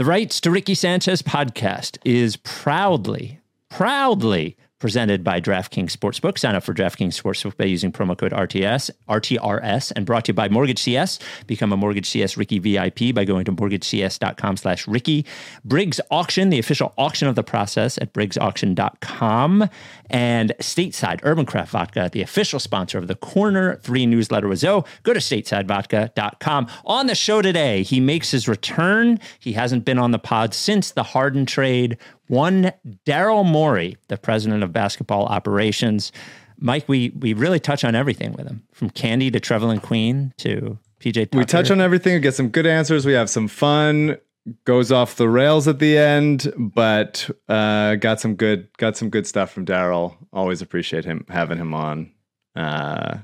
The Rights to Ricky Sanchez podcast is proudly, proudly presented by DraftKings Sportsbook. Sign up for DraftKings Sportsbook by using promo code RTS, RTRS, and brought to you by Mortgage CS. Become a Mortgage CS Ricky VIP by going to mortgagecs.com slash Ricky. Briggs Auction, the official auction of the process at briggsauction.com. And Stateside Urban Craft Vodka, the official sponsor of the Corner 3 newsletter with Zoe. Go to statesidevodka.com. On the show today, he makes his return. He hasn't been on the pod since the Harden trade. One, Daryl Morey, the president of basketball operations. Mike, we we really touch on everything with him, from Candy to Trevelin Queen to PJ. Tucker. We touch on everything. We get some good answers. We have some fun. Goes off the rails at the end, but uh, got some good got some good stuff from Daryl. Always appreciate him having him on. Uh,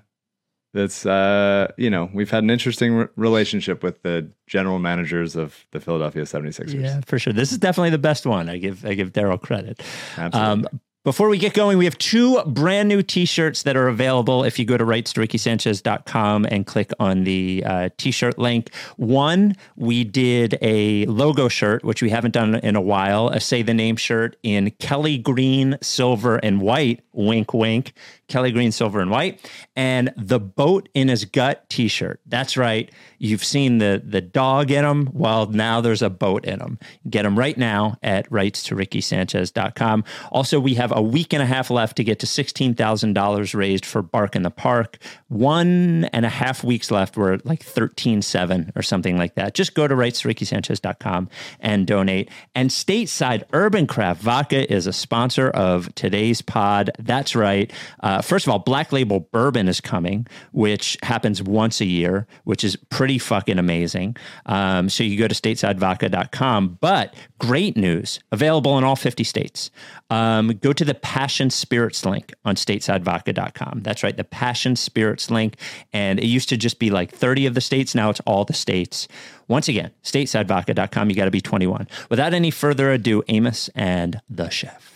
that's uh, you know we've had an interesting re- relationship with the general managers of the Philadelphia 76ers. Yeah, for sure. This is definitely the best one. I give I give Daryl credit. Absolutely. Um, before we get going, we have two brand new t-shirts that are available if you go to rightstoRickySanchez.com and click on the uh, t-shirt link. One, we did a logo shirt, which we haven't done in a while, a say the name shirt in Kelly green, silver, and white. Wink, wink. Kelly green, silver, and white, and the boat in his gut T-shirt. That's right. You've seen the the dog in him. Well, now there's a boat in him. Get them right now at rights to RickySanchez.com. Also, we have a week and a half left to get to sixteen thousand dollars raised for Bark in the Park. One and a half weeks left. We're like thirteen seven or something like that. Just go to rights to RickySanchez.com and donate. And stateside Urban Craft Vodka is a sponsor of today's pod. That's right. Uh, first of all, Black Label Bourbon is coming, which happens once a year, which is pretty fucking amazing. Um, so you go to statesidevodka.com. But great news available in all 50 states. Um, go to the Passion Spirits link on statesidevodka.com. That's right, the Passion Spirits link. And it used to just be like 30 of the states. Now it's all the states. Once again, statesidevodka.com. You got to be 21. Without any further ado, Amos and the chef.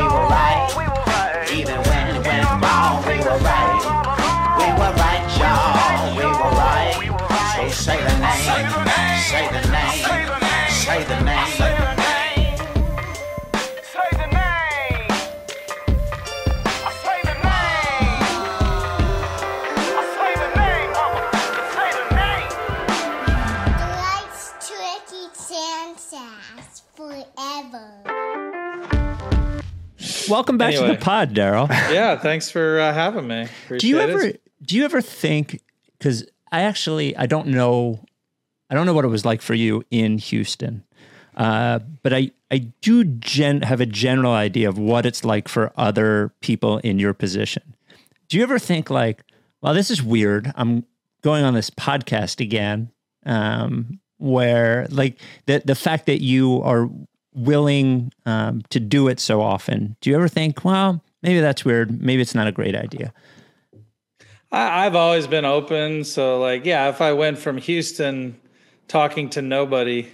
Welcome back to the pod, Daryl. Yeah, thanks for uh, having me. do you ever it. do you ever think because i actually i don't know i don't know what it was like for you in houston uh, but i i do gen have a general idea of what it's like for other people in your position do you ever think like well this is weird i'm going on this podcast again um, where like the the fact that you are willing um, to do it so often do you ever think well maybe that's weird maybe it's not a great idea I, I've always been open. So, like, yeah, if I went from Houston talking to nobody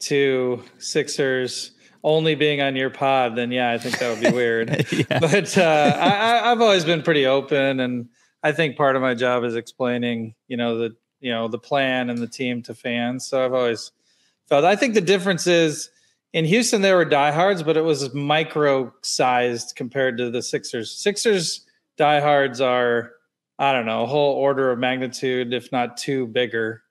to Sixers only being on your pod, then yeah, I think that would be weird. But uh, I, I, I've always been pretty open, and I think part of my job is explaining, you know, the you know the plan and the team to fans. So I've always felt. I think the difference is in Houston there were diehards, but it was micro sized compared to the Sixers. Sixers diehards are I don't know, a whole order of magnitude, if not two bigger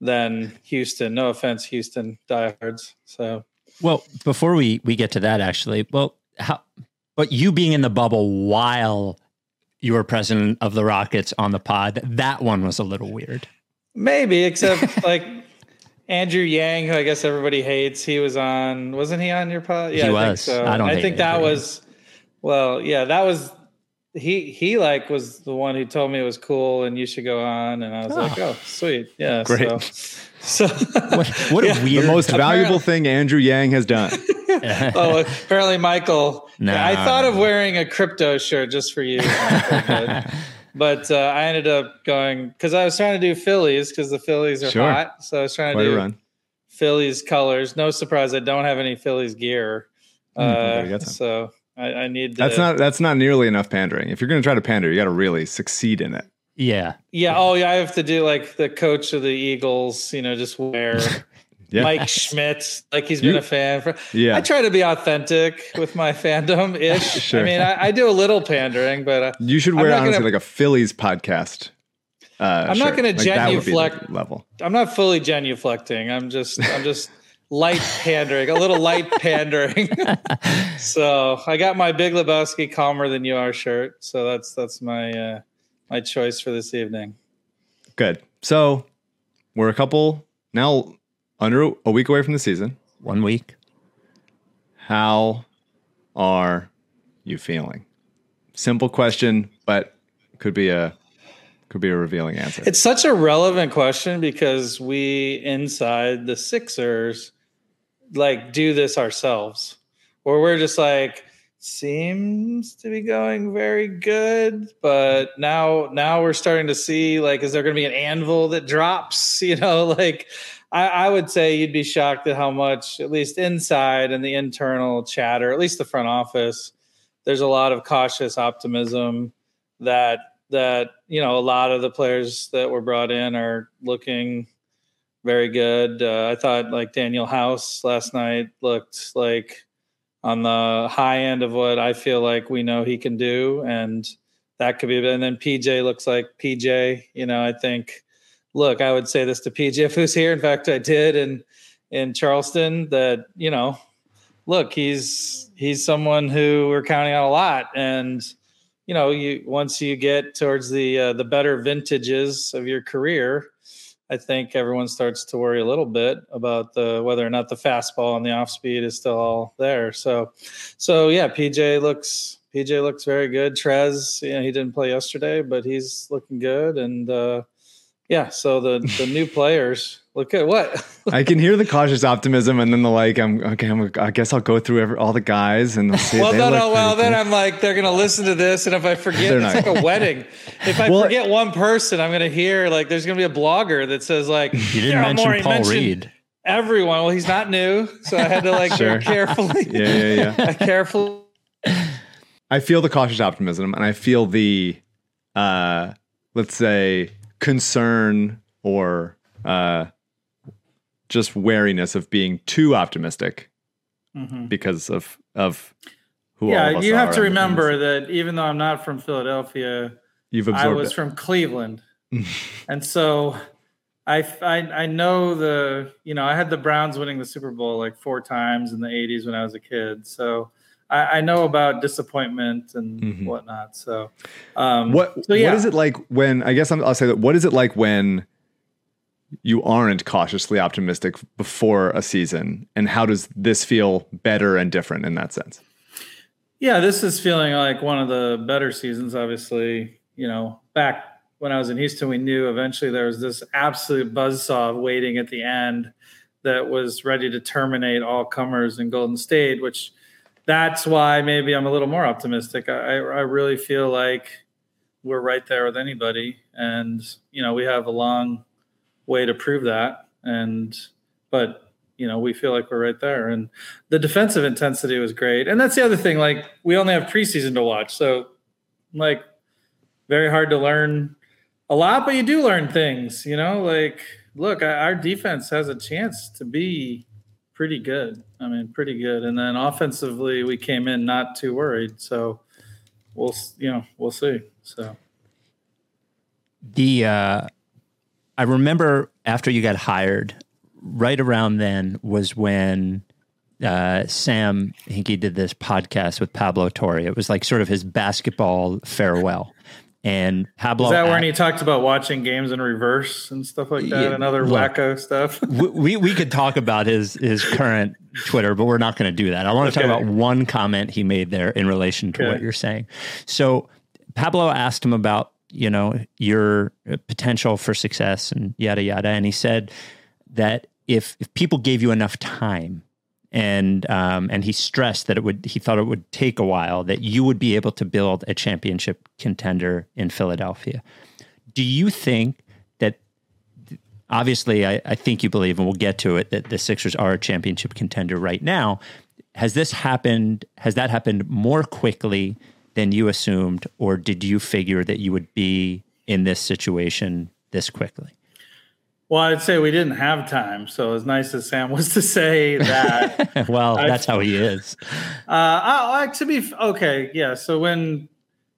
than Houston. No offense, Houston diehards. So Well, before we we get to that, actually, well, how, but you being in the bubble while you were president of the Rockets on the pod, that one was a little weird. maybe, except like Andrew Yang, who I guess everybody hates, he was on. Wasn't he on your pod? Yeah, He I was. Think so. I don't I hate think that Andrew was. Well, yeah, that was he he like was the one who told me it was cool and you should go on, and I was like, ah. oh, sweet, yeah, Great. So, so What, what Yeah. a weird. the most valuable thing Andrew Yang has done. oh, apparently Michael. Nah. I thought of wearing a crypto shirt just for you, Michael, but, but uh, I ended up going because I was trying to do Phillies because the Phillies are Sure. hot, so I was trying Quite to a do run. Phillies colors. No surprise, I don't have any Phillies gear, better uh, so I, I need. To, That's not that's not nearly enough pandering. If you're going to try to pander, you got to really succeed in it. yeah. Yeah. Oh, yeah. I have to do like the coach of the Eagles. You know, just wear Yeah. Mike Schmidt, like he's been You- a fan for. Yeah. I try to be authentic with my fandom ish. Sure. I mean, I, I do a little pandering, but uh, You should wear honestly gonna- like a Phillies podcast. Uh, I'm not gonna like, that would be the genuflect. level. I'm not fully genuflecting. I'm just, I'm just light pandering, a little light pandering. so I got my Big Lebowski calmer than you are shirt. So that's that's my uh, my choice for this evening. Good. So we're a couple now under a week away from the season. One week. How are you feeling? Simple question, but could be a could be a revealing answer. It's such a relevant question because we inside the Sixers like do this ourselves, where we're just like seems to be going very good, but now now we're starting to see like is there going to be an anvil that drops? You know, like I, I would say you'd be shocked at how much, at least inside and the internal chatter, at least the front office, there's a lot of cautious optimism that that you know a lot of the players that were brought in are looking very good. Uh, I thought like Danuel House last night looked like on the high end of what I feel like we know he can do, and that could be. And then PJ looks like PJ. You know, I think. Look, I would say this to PJ if who's here. In fact, I did in in Charleston. That you know, look, he's he's someone who we're counting on a lot, and you know, you once you get towards the uh, the better vintages of your career, I think everyone starts to worry a little bit about the whether or not the fastball and the off speed is still all there. So, so yeah, PJ looks PJ looks very good. Trez, you know, he didn't play yesterday, but he's looking good, and uh, yeah, so the the new players look at What? I can hear the cautious optimism, and then the like. I'm okay. I'm, I guess I'll go through every, all the guys and see. well, they no, no. Well, then. I'm like, they're gonna listen to this, and if I forget, They're it's not. like a wedding. If I Well- forget one person, I'm gonna hear like there's gonna be a blogger that says like, You didn't mention Paul Reed. Everyone. Well, he's not new, so I had to like Sure. carefully. yeah, yeah, yeah. I carefully. I feel the cautious optimism, and I feel the, uh, let's say, concern or uh, just wariness of being too optimistic because of of who. all Yeah, you have to remember that even though I'm not from Philadelphia, you've I was it. from Cleveland, and so I, I I know the you know I had the Browns winning the Super Bowl like four times in the '80s when I was a kid, so I, I know about disappointment and Mhm. whatnot. So um, What So, yeah. what is it like when I guess I'm, I'll say that what is it like when you aren't cautiously optimistic before a season and how does this feel better and different in that sense? Yeah, this is feeling like one of the better seasons. Obviously, you know, back when I was in Houston, we knew eventually there was this absolute buzzsaw waiting at the end that was ready to terminate all comers in Golden State, which that's why maybe I'm a little more optimistic. I, I really feel like we're right there with anybody. And, you know, we have a long way to prove that. And, but, you know, we feel like we're right there. And the defensive intensity was great. And that's the other thing. Like, we only have preseason to watch. So, like, very hard to learn a lot, but you do learn things, you know? Like, look, our defense has a chance to be pretty good. I mean, pretty good. And then offensively, we came in not too worried. So, we'll, you know, we'll see. So, The uh, I remember after you got hired, right around then was when uh, Sam Hinkie did this podcast with Pablo Torre. It was like sort of his basketball farewell. And Pablo, is that when he talked about watching games in reverse and stuff like that Yeah, and other look. wacko stuff? we, we we could talk about his his current Twitter, but we're not going to do that. I want to Okay. talk about one comment he made there in relation to Okay. what you're saying. So Pablo asked him about you know your potential for success and yada yada, and he said that if if people gave you enough time and um, and he stressed that it would he thought it would take a while that you would be able to build a championship contender in Philadelphia. Do you think that obviously I, I think you believe and we'll get to it that the Sixers are a championship contender right now. Has this happened has that happened more quickly than you assumed or did you figure that you would be in this situation this quickly? Well, I'd say we didn't have time. So as nice as Sam was to say that, well, I- that's how he is. Uh, I, I, to be okay, yeah. So when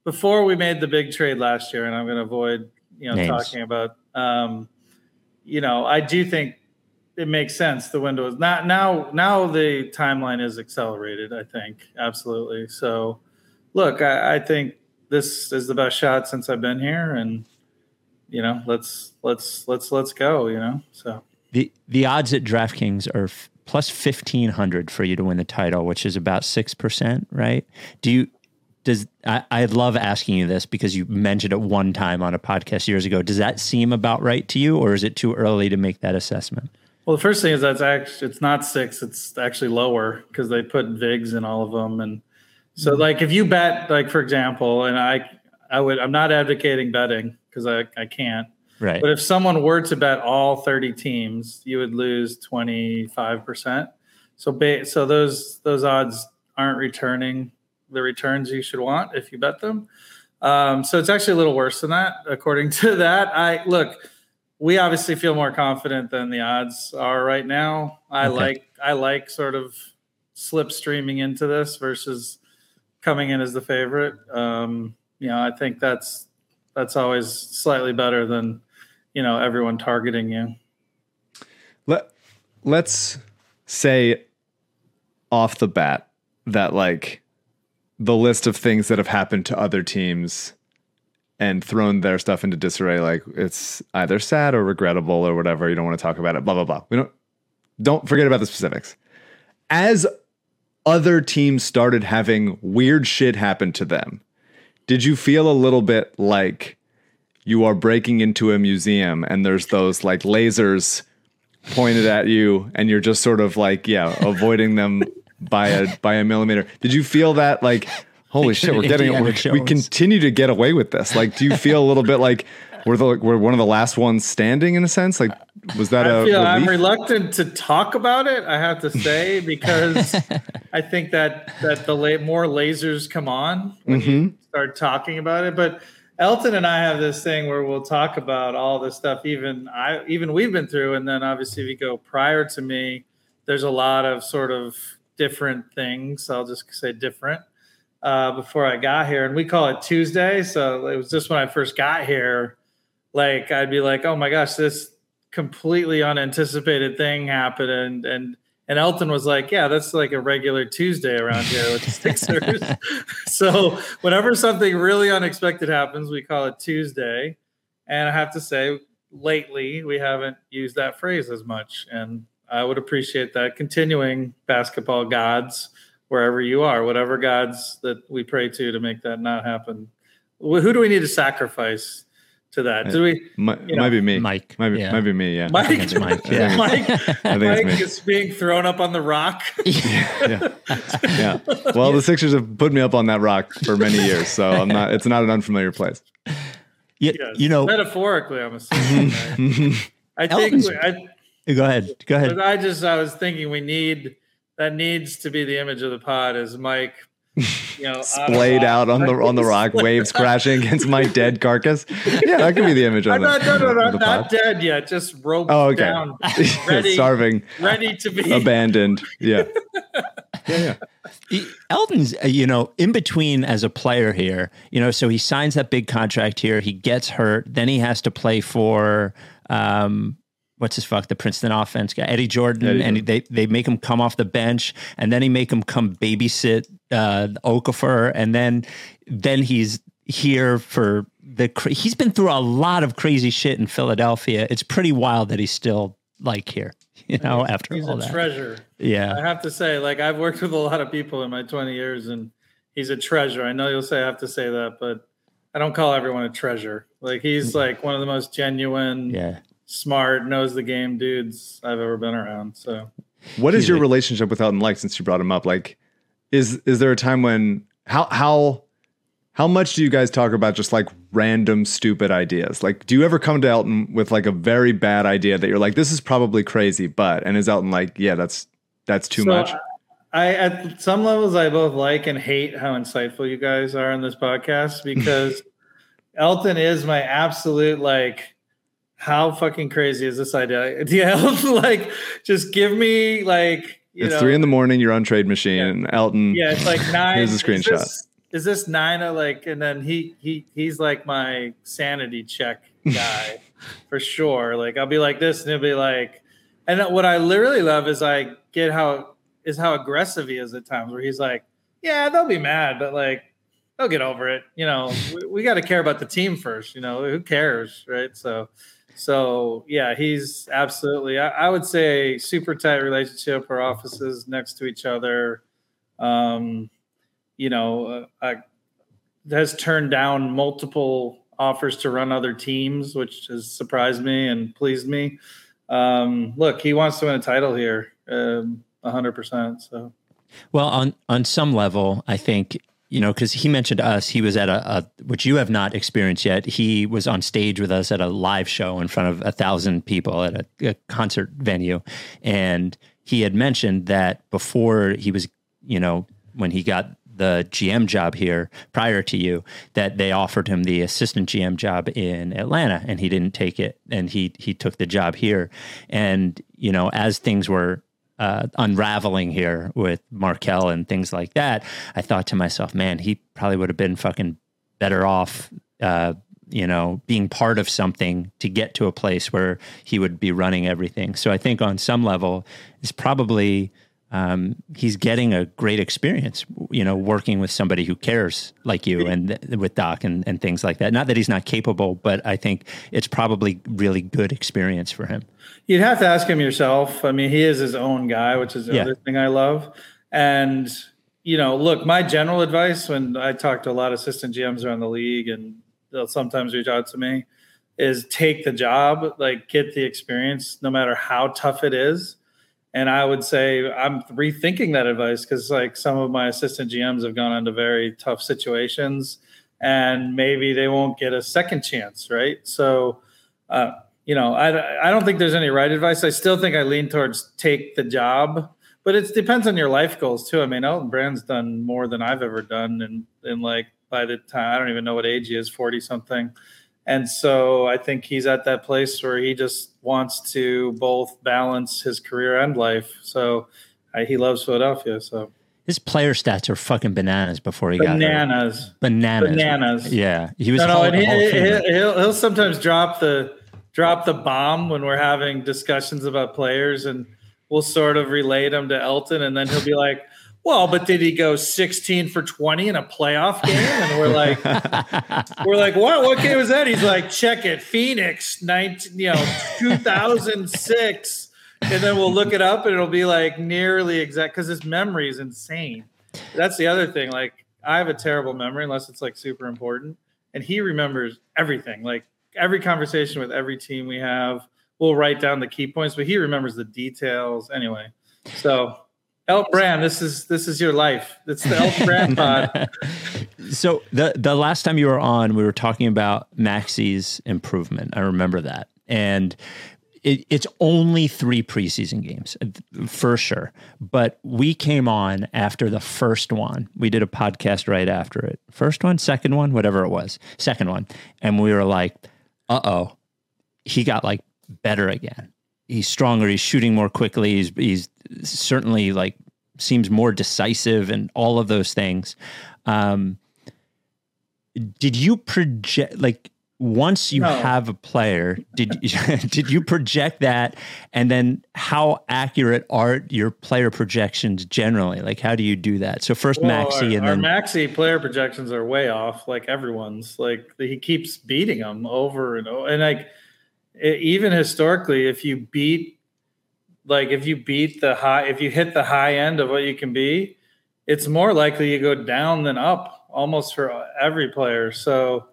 before we made the big trade last year, and I'm going to avoid you know Names. talking about, um, you know, I do think it makes sense. The window is not now. Now the timeline is accelerated. I think absolutely. So, look, I, I think this is the best shot since I've been here, and you know, let's let's let's let's go. You know, so. The the odds at DraftKings are f- plus fifteen hundred for you to win the title, which is about six percent, right? Do you does I, I love asking you this because you mentioned it one time on a podcast years ago. Does that seem about right to you, or is it too early to make that assessment? Well, the first thing is that's actually it's not six; it's actually lower because they put vigs in all of them, and so mm-hmm. like if you bet, like for example, and I, I would, I'm not advocating betting because I, I can't. Right. But if someone were to bet all 30 teams, you would lose 25 percent. So, ba- so those those odds aren't returning the returns you should want if you bet them. Um, so it's actually a little worse than that, according to that. I look we obviously feel more confident than the odds are right now. I Okay. like I like sort of slipstreaming into this versus coming in as the favorite. Um, you know, I think that's that's always slightly better than you know everyone targeting you. Let let's say off the bat that like the list of things that have happened to other teams and thrown their stuff into disarray like it's either sad or regrettable or whatever you don't want to talk about it blah blah blah we don't don't forget about the specifics as other teams started having weird shit happen to them did you feel a little bit like you are breaking into a museum and there's those like lasers pointed at you and you're just sort of like yeah avoiding them by a by a millimeter? Did you feel that like holy shit we're getting Indiana we we continue to get away with this. Like do you feel a little bit like we're the we're one of the last ones standing in a sense like was that I a feel I'm reluctant to talk about it. I have to say because I think that that the la- more lasers come on when you start talking about it. But Elton and I have this thing where we'll talk about all this stuff. Even I, even we've been through, and then obviously if you go prior to me, there's a lot of sort of different things. I'll just say different uh, before I got here, and we call it Tuesday. So it was just when I first got here, like I'd be like, oh my gosh, this completely unanticipated thing happened, and and and Elton was like, yeah, that's like a regular Tuesday around here with the Sixers. so whenever something really unexpected happens, we call it Tuesday. And I have to say, lately we haven't used that phrase as much, and I would appreciate that continuing basketball gods wherever you are, whatever gods that we pray to to make that not happen. Who do we need to sacrifice to that? Do we? might, you know, might be me Mike, might be, yeah. might be me yeah Mike, it's Mike, yeah. Mike, it's Mike is being thrown up on the rock. yeah yeah well the sixers have put me up on that rock for many years so i'm not it's not an unfamiliar place You, Yes. you know, metaphorically, I'm assuming. right? I think we- I, go ahead, go ahead. but I just I was thinking we need that needs to be the image of the pod is Mike, you know, splayed rock. out on the on the rock waves crashing against my dead carcass yeah that could be the image I'm the, not, no, no, no, of the not dead yet. Just roped Oh, okay. down, ready, starving ready to be. abandoned yeah yeah yeah Elton's, uh, you know, in between as a player here, you know, so he signs that big contract here. He gets hurt. Then he has to play for, um, what's his fuck, the Princeton offense guy, Eddie Jordan. Eddie and they, they make him come off the bench and then he make him come babysit uh, Okafor. And then, then he's here for the, cra- he's been through a lot of crazy shit in Philadelphia. It's pretty wild that he's still like here, you know, after He's all a that. treasure. yeah. I have to say, like I've worked with a lot of people in my 20 years, and he's a treasure. I know you'll say I have to say that, but I don't call everyone a treasure. Like he's like one of the most genuine, Yeah. Smart, knows the game dudes I've ever been around. So What is your relationship with Elton like since you brought him up? Like, is is there a time when how how how much do you guys talk about just like random stupid ideas? Like, do you ever come to Elton with like a very bad idea that you're like, this is probably crazy, but and is Elton like, yeah, that's that's too So, much? I at some levels I both like and hate how insightful you guys are on this podcast because Elton is my absolute like how fucking crazy is this idea? Yeah, like just give me like you It's know three in the morning. You're on Trade Machine, Yeah. Elton. yeah, it's like nine. Here's a is screenshot. this- Is this nine? Or like, and then he he he's like my sanity check guy for sure. Like I'll be like this, and he'll be like, and what I literally love is I get how is how aggressive he is at times, where he's like, yeah, they'll be mad, but like they'll get over it. You know, we, we got to care about the team first. You know, who cares, right? So. So yeah, he's absolutely. I, I would say super tight relationship. Our offices next to each other. Um, you know, uh, I, has turned down multiple offers to run other teams, which has surprised me and pleased me. Um, look, he wants to win a title here, um, hundred percent. So Well, on on some level, I think you know because he mentioned us. He was at a, a which you have not experienced yet. He was on stage with us at a live show in front of a thousand people at a, a concert venue, and he had mentioned that before he was, you know, when he got the GM job here prior to you, that they offered him the assistant GM job in Atlanta, and he didn't take it, and he he took the job here, and you know as things were uh, unraveling here with Markelle and things like that, I thought to myself, man, he probably would have been fucking better off, uh, you know, being part of something to get to a place where he would be running everything. So I think on some level, it's probably um, he's getting a great experience, you know, working with somebody who cares like you and th- with Doc and, and things like that. Not that he's not capable, but I think it's probably really good experience for him. You'd have to ask him yourself. I mean, he is his own guy, which is the Yeah. other thing I love. And you know, look, my general advice when I talk to a lot of assistant GMs around the league, and they'll sometimes reach out to me, is take the job, like get the experience, no matter how tough it is. And I would say I'm rethinking that advice because like some of my assistant GMs have gone into very tough situations, and maybe they won't get a second chance, right? So. Uh, you know, I, I don't think there's any right advice. I still think I lean towards take the job, but it depends on your life goals too. I mean, Elton Brand's done more than I've ever done, and and like by the time I don't even know what age he is, forty something, and so I think he's at that place where he just wants to both balance his career and life. So I, he loves Philadelphia. So His player stats are fucking bananas before he got bananas, Bananas. bananas. Yeah. He was No, no, and he, Hall of Famer. he'll, he'll he'll sometimes drop the drop the bomb when we're having discussions about players, and we'll sort of relate them to Elton, and then he'll be like, "Well, but did he go 16 for 20 in a playoff game?" And we're like, "We're like, what? What game was that?" He's like, "Check it, Phoenix, 19, you know, 2006." And then we'll look it up, and it'll be like nearly exact because his memory is insane. That's the other thing. Like, I have a terrible memory unless it's like super important and he remembers everything like every conversation with every team we have we'll write down the key points but he remembers the details anyway so El Brand, this is this is your life. It's the El Brand pod. So the the last time you were on, we were talking about Maxey's improvement. I remember that, and it, it's only three preseason games for sure. But we came on after the first one. We did a podcast right after it. First one, second one, whatever it was, second one, and we were like, "Uh oh, he got like better again. He's stronger. He's shooting more quickly. He's he's certainly like seems more decisive and all of those things." Um, did you project like once you No. have a player did did you project that and then how accurate are your player projections generally like how do you do that so first Well, maxey our, and our then Maxey player projections are way off, like everyone's. Like he keeps beating them over and over. And like e- even historically, if you beat, like if you beat the high, if you hit the high end of what you can be, it's more likely you go down than up, almost for every player. So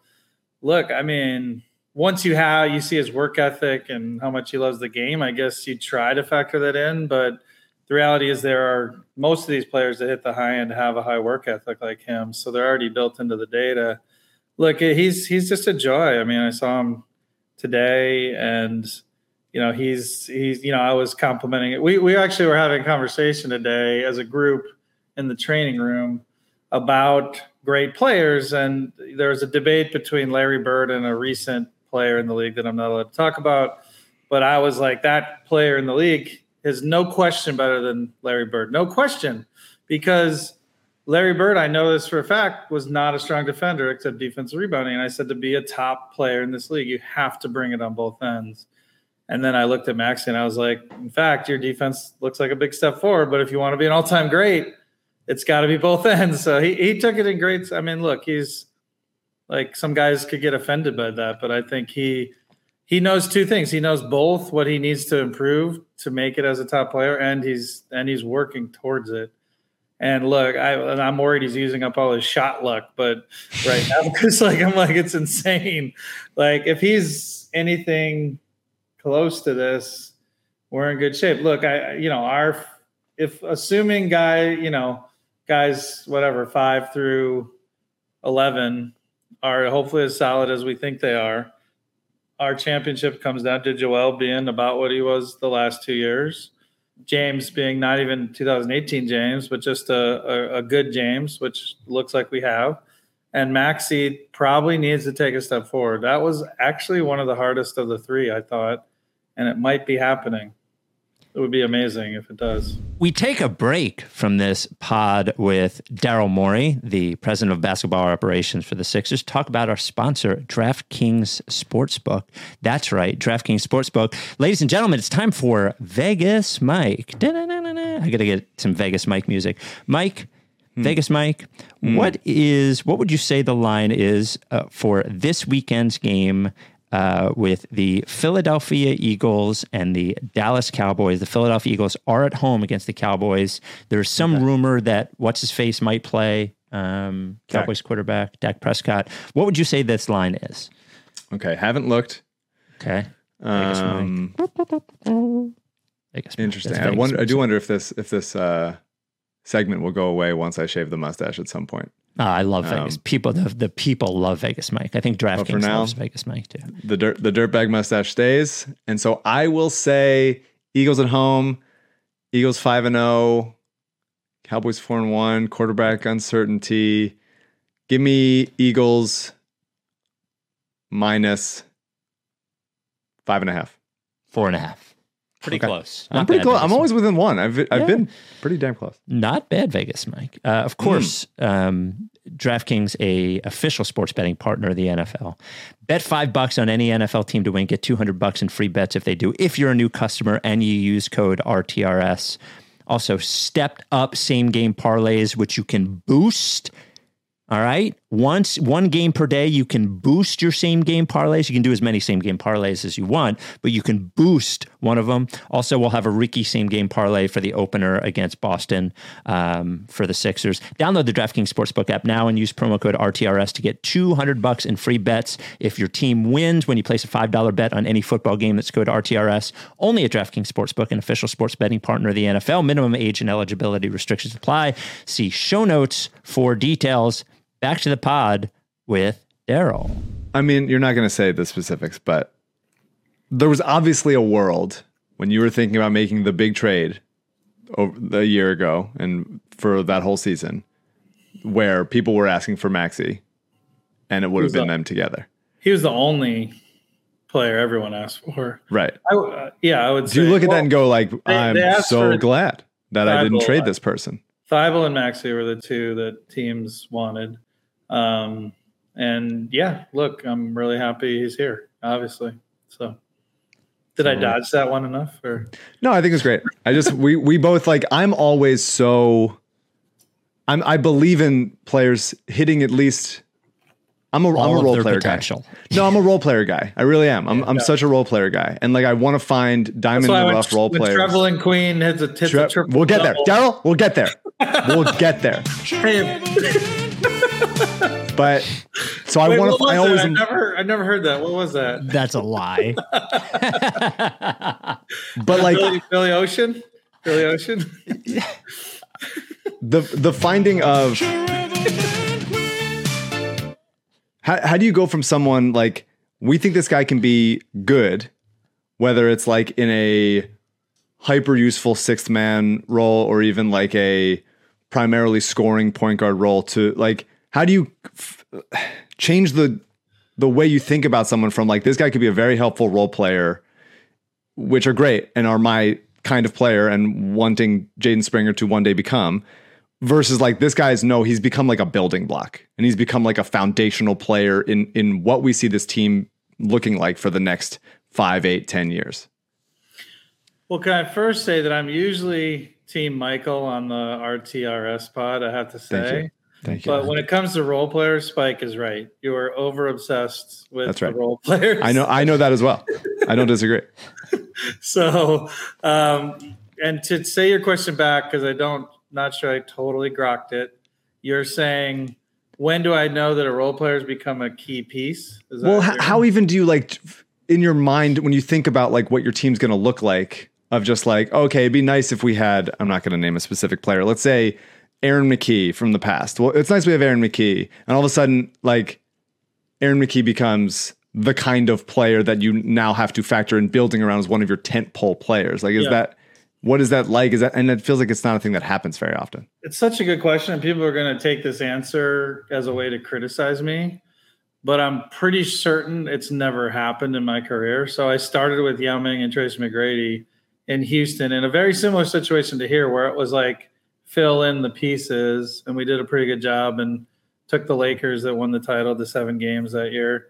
look, I mean, once you have you see his work ethic and how much he loves the game, I guess you try to factor that in. But the reality is, there are most of these players that hit the high end have a high work ethic like him, so they're already built into the data. Look, he's he's just a joy. I mean, I saw him today, and you know, he's he's you know, I was complimenting it. We we actually were having a conversation today as a group in the training room about great players, and there was a debate between Larry Bird and a recent player in the league that I'm not allowed to talk about. But I was like, that player in the league is no question better than Larry Bird, no question, because Larry Bird, I know this for a fact, was not a strong defender except defensive rebounding. And I said to be a top player in this league, you have to bring it on both ends. And then I looked at Maxey and I was like, in fact, your defense looks like a big step forward, but if you want to be an all time great, it's got to be both ends. So he, he took it in great. I mean, look, he's like some guys could get offended by that, but I think he he knows two things. He knows both what he needs to improve to make it as a top player, and he's and he's working towards it. And look, I, I'm worried he's using up all his shot luck, but right now because like I'm like it's insane. Like if he's anything close to this, we're in good shape. Look, I you know our if assuming guy you know guys whatever five through eleven are hopefully as solid as we think they are. Our championship comes down to Joel being about what he was the last two years. James being not even 2018 James, but just a, a, a good James, which looks like we have. And Maxey probably needs to take a step forward. That was actually one of the hardest of the three, I thought, and it might be happening. It would be amazing if it does. We take a break from this pod with Daryl Morey, the president of basketball operations for the Sixers, talk about our sponsor, DraftKings Sportsbook. That's right, DraftKings Sportsbook. Ladies and gentlemen, it's time for Vegas Mike. Da-na-na-na-na. I got to get some Vegas Mike music. Mike, Vegas Mike, what is what would you say the line is uh, for this weekend's game uh, with the Philadelphia Eagles and the Dallas Cowboys. The Philadelphia Eagles are at home against the Cowboys. There's some rumor that what's his face might play um, Cowboys quarterback Dak Prescott. What would you say this line is? Okay, haven't looked. Okay. Um, Vegas interesting. I wonder. I do wonder if this if this uh, segment will go away once I shave the mustache at some point. Ah, I love Vegas. People, the, the people love Vegas Mike. I think DraftKings now- loves Vegas Mike too. The dirt the dirtbag mustache stays, and so I will say Eagles at home. Eagles five and zero. Cowboys four and one. Quarterback uncertainty. Give me Eagles minus five and a half. Four and a half. Pretty Okay. close. I'm pretty close. Vegas I'm always within one. I've I've Yeah. been pretty damn close. Not bad, Vegas, Mike. Uh, of course, um, DraftKings, a official sports betting partner of the NFL. Bet five bucks on any NFL team to win. Get two hundred bucks in free bets if they do. If you're a new customer and you use code RTRS. Also, stepped up same game parlays, which you can boost. All right. Once one game per day, you can boost your same game parlays. You can do as many same game parlays as you want, but you can boost one of them. Also, we'll have a Ricky same game parlay for the opener against Boston um, for the Sixers. Download the DraftKings Sportsbook app now and use promo code RTRS to get 200 bucks in free bets if your team wins when you place a $5 bet on any football game. That's code RTRS. Only at DraftKings Sportsbook, an official sports betting partner of the NFL. Minimum age and eligibility restrictions apply. See show notes for details. Back to the pod with Daryl. I mean, you're not going to say the specifics, but there was obviously a world when you were thinking about making the big trade over a year ago and for that whole season where people were asking for Maxey and it would have been that? them together. He was the only player everyone asked for. Right. I, w- uh, yeah, I would say. Do you look at that and go like, I'm they so glad that I didn't trade this person. Thybulle and Maxey were the two that teams wanted. Um, and yeah, look, I'm really happy he's here, obviously. So did I dodge that one enough or No, I think it's great. I just we we both like I'm always so I'm I believe in players hitting at least I'm a am a role player potential. guy. No, I'm a role player guy. I really am. I'm I'm such a role player guy. And like I want to find diamond in why the when, rough role when players. Trevelin Queen hits a, hits Tre- a triple we'll get there. Daryl, we'll get there. We'll get there. But so I want to. I always. I never, I never heard that. What was that? That's a lie. But like Billy, Billy Ocean, Billy Ocean. the the finding of how, how do you go from someone like we think this guy can be good whether it's like in a hyper useful sixth man role or even like a primarily scoring point guard role to like how do you f- change the the way you think about someone from like this guy could be a very helpful role player which are great and are my kind of player and wanting Jaden Springer to one day become versus like this guy's no he's become like a building block and he's become like a foundational player in in what we see this team looking like for the next five eight ten years Well, can I first say that I'm usually Team Michael on the RTRS pod? I have to say. Thank you But when it comes to role players, Spike is right. You are over obsessed with That's right. the role players. i know i know that as well i don't disagree So, um, and to say your question back, because I don't, not sure I totally grokked it. You're saying, when do I know that a role player has become a key piece? Is that well how even do you like in your mind when you think about like what your team's going to look like of just like okay it'd be nice if we had i'm not going to name a specific player let's say aaron mckie from the past well it's nice we have aaron mckie and all of a sudden like aaron mckie becomes the kind of player that you now have to factor in building around as one of your tent pole players like is Yeah. that what is that like is that and it feels like it's not a thing that happens very often It's such a good question. and People are going to take this answer as a way to criticize me, but I'm pretty certain it's never happened in my career. So I started with Yao Ming and Tracy McGrady in Houston in a very similar situation to here, where it was like fill in the pieces, and we did a pretty good job and took the Lakers that won the title to seven games that year.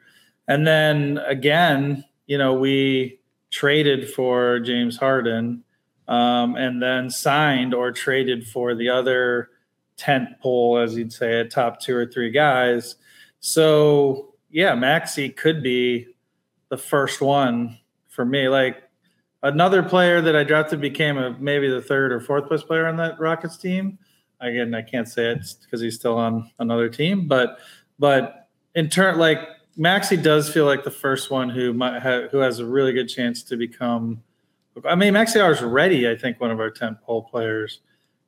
And then again, you know, we traded for James Harden um, and then signed or traded for the other tent pole, as you'd say, a top two or three guys. So yeah, Maxey could be the first one for me. Like another player that I drafted became a maybe the third or fourth best player on that Rockets team. Again, I can't say it because he's still on another team, but but in turn, like Maxey does feel like the first one who might who has a really good chance to become. I mean, Maxey is ready. I think one of our tent pole players,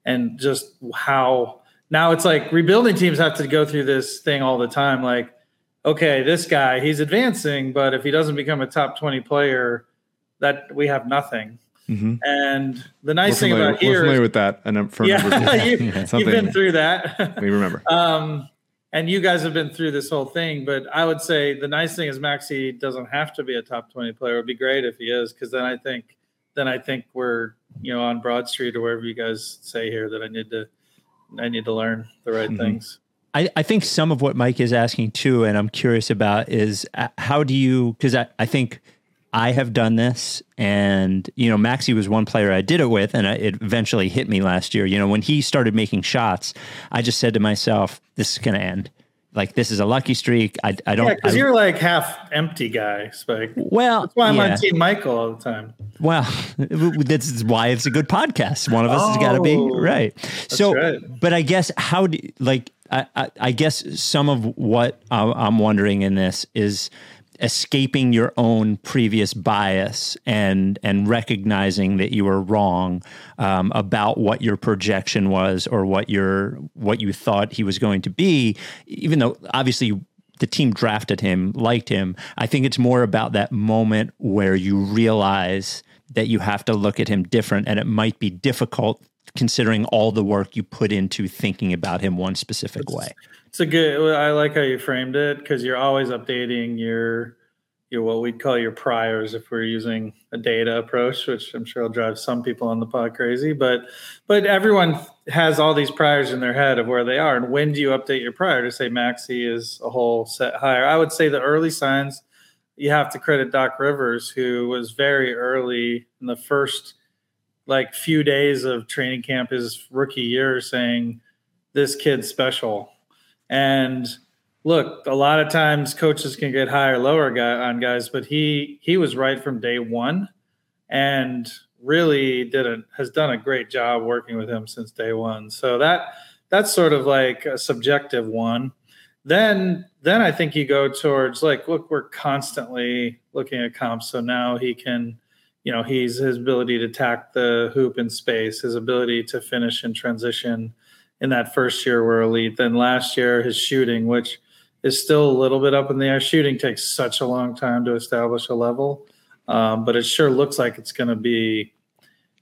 and just how now it's like rebuilding teams have to go through this thing all the time. Like, okay, this guy he's advancing, but if he doesn't become a top twenty player, that we have nothing. Mhm. And the we're nice thing familiar, about we're familiar is, with that and I'm for a number of yeah, you, Yeah, you've something been through that. we remember um, and you guys have been through this whole thing. But I would say the nice thing is Maxey doesn't have to be a top twenty player. It would be great if he is, because then I think then I think we're you know on Broad Street or wherever you guys say here that I need to I need to learn the right Mhm. things. I, I think some of what Mike is asking too, and I'm curious about, is uh, how do you, because I, I think I have done this, and, you know, Maxey was one player I did it with, and I, it eventually hit me last year. You know, when he started making shots, I just said to myself, this is going to end. Like, this is a lucky streak. I, I don't, Yeah, because I- you're like half empty guy, Spike. well, That's why I'm yeah. on Team Michael all the time. Well, this is why it's a good podcast. One of us has got to be Oh, right. so, right. but I guess how do like I, I, I guess some of what I'm wondering in this is escaping your own previous bias and and recognizing that you were wrong um, about what your projection was or what your what you thought he was going to be, even though obviously the team drafted him, liked him. I think it's more about that moment where you realize that you have to look at him different and it might be difficult considering all the work you put into thinking about him one specific way. It's a good. I like how you framed it because you're always updating your your what we'd call your priors if we're using a data approach, which I'm sure will drive some people on the pod crazy. But but everyone has all these priors in their head of where they are, and when do you update your prior to say Maxey is a whole set higher? I would say the early signs you have to credit Doc Rivers, who was very early in the first like few days of training camp his rookie year, saying this kid's special. And look, a lot of times coaches can get high or lower guy on guys, but he he was right from day one, and really did a, has done a great job working with him since day one. So that that's sort of like a subjective one. then then I think you go towards like, look, we're constantly looking at comps. So now he can, you know, he's his ability to tack the hoop in space, his ability to finish in transition in that first year were elite. Then last year, his shooting, which is still a little bit up in the air. Shooting takes such a long time to establish a level, um, but it sure looks like it's going to be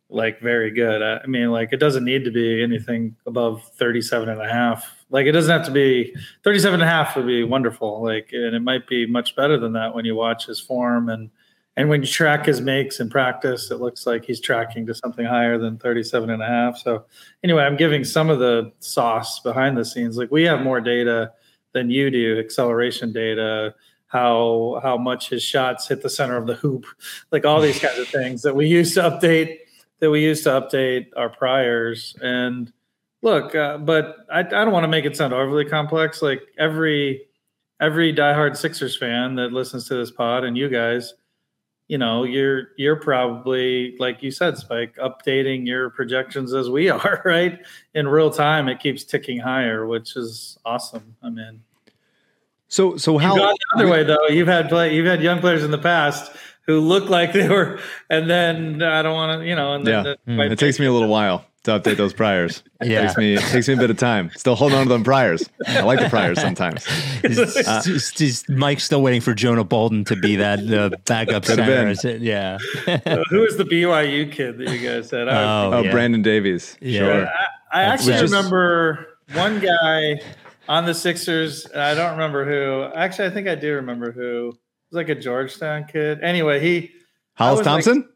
like very good. I mean, like it doesn't need to be anything above 37 and a half. Like it doesn't have to be 37 and a half would be wonderful. Like, and it might be much better than that when you watch his form and, and when you track his makes in practice, it looks like he's tracking to something higher than 37 and a half. So anyway, I'm giving some of the sauce behind the scenes. Like we have more data than you do, acceleration data, how how much his shots hit the center of the hoop, like all these kinds of things that we used to update that we used to update our priors. And look, uh, but I, I don't want to make it sound overly complex. Like every every diehard Sixers fan that listens to this pod and you guys, you know, you're you're probably like you said, Spike, updating your projections as we are, right? In real time, it keeps ticking higher, which is awesome. I mean, So so how the other way though. You've had play, you've had young players in the past who look like they were, and then I don't want to, you know, and then Yeah. that might it takes me a little while to update those priors. It Yeah. takes me it takes me a bit of time. Still holding on to them priors. I like the priors sometimes. It's just- just- Mike's still waiting for Jonah Bolden to be that uh, backup Could center. been. Is it- Yeah. Who was the BYU kid that you guys said? Oh, Oh, yeah. Brandon Davies. Yeah. Sure. I actually Which is- remember one guy on the Sixers. and I don't remember who. Actually, I think I do remember who. It was like a Georgetown kid. Anyway, he Hollis was like- Thompson?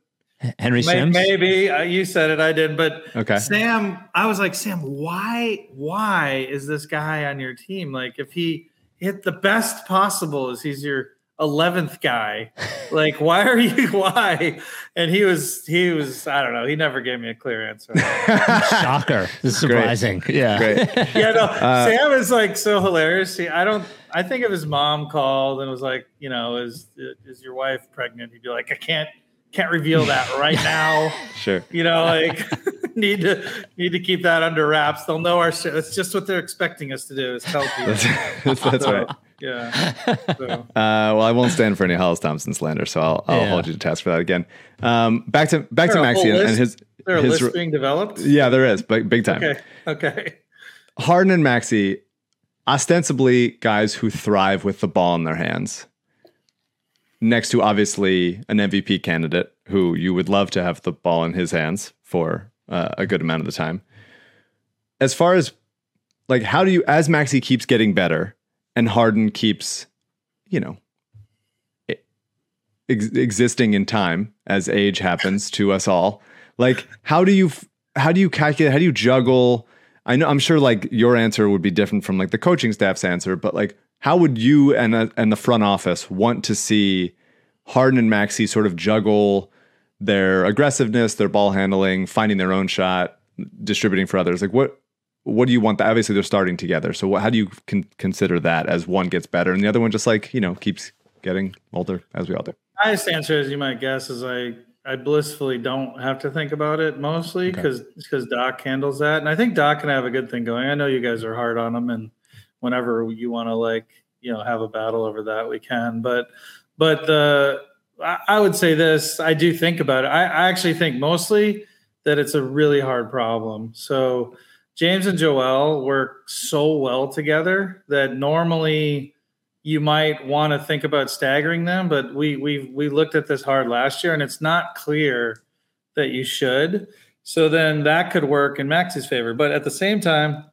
Henry may, Sims. maybe uh, you said it. I did, but Okay. Sam, I was like, Sam, why, why is this guy on your team? Like, if he hit the best possible, is he's your eleventh guy? Like, why are you? Why? And he was, he was. I don't know. He never gave me a clear answer. Shocker. This is surprising. Yeah. Great. yeah, no. Uh, Sam is like so hilarious. See, I don't. I think if his mom called and was like, you know, is is your wife pregnant? He'd be like, I can't can't reveal that right now. Sure. You know, like need to need to keep that under wraps. They'll know our shit. It's just what they're expecting us to do is tell people. That's, that's, that's So, right. Yeah. So, Uh, well, I won't stand for any Hollis Thompson slander, so I'll, I'll Yeah. hold you to task for that again. Um, back to back to Is there a Maxey and, and his is there a his list being developed? yeah, there is, but big time. Okay. Okay. Harden and Maxey, ostensibly guys who thrive with the ball in their hands. Next to obviously an MVP candidate who you would love to have the ball in his hands for uh, a good amount of the time. As far as like, how do you, as Maxey keeps getting better and Harden keeps, you know, ex- existing in time as age happens to us all, like, how do you, how do you calculate, how do you juggle? I know I'm sure like your answer would be different from like the coaching staff's answer, but like how would you and uh, and the front office want to see Harden and Maxey sort of juggle their aggressiveness, their ball handling, finding their own shot, distributing for others? Like what what do you want? That obviously they're starting together. So what, how do you con- consider that as one gets better and the other one just like you know keeps getting older as we all do? honest answer, as you might guess, is I I blissfully don't have to think about it mostly because because Doc handles that, and I think Doc can have a good thing going. I know you guys are hard on him, and whenever you want to like you know have a battle over that, we can. But but the I, I would say this: I do think about it. I, I actually think mostly that it's a really hard problem. So James and Joel work so well together that normally you might want to think about staggering them, but we we we looked at this hard last year, and it's not clear that you should. So then that could work in Max's favor, but at the same time,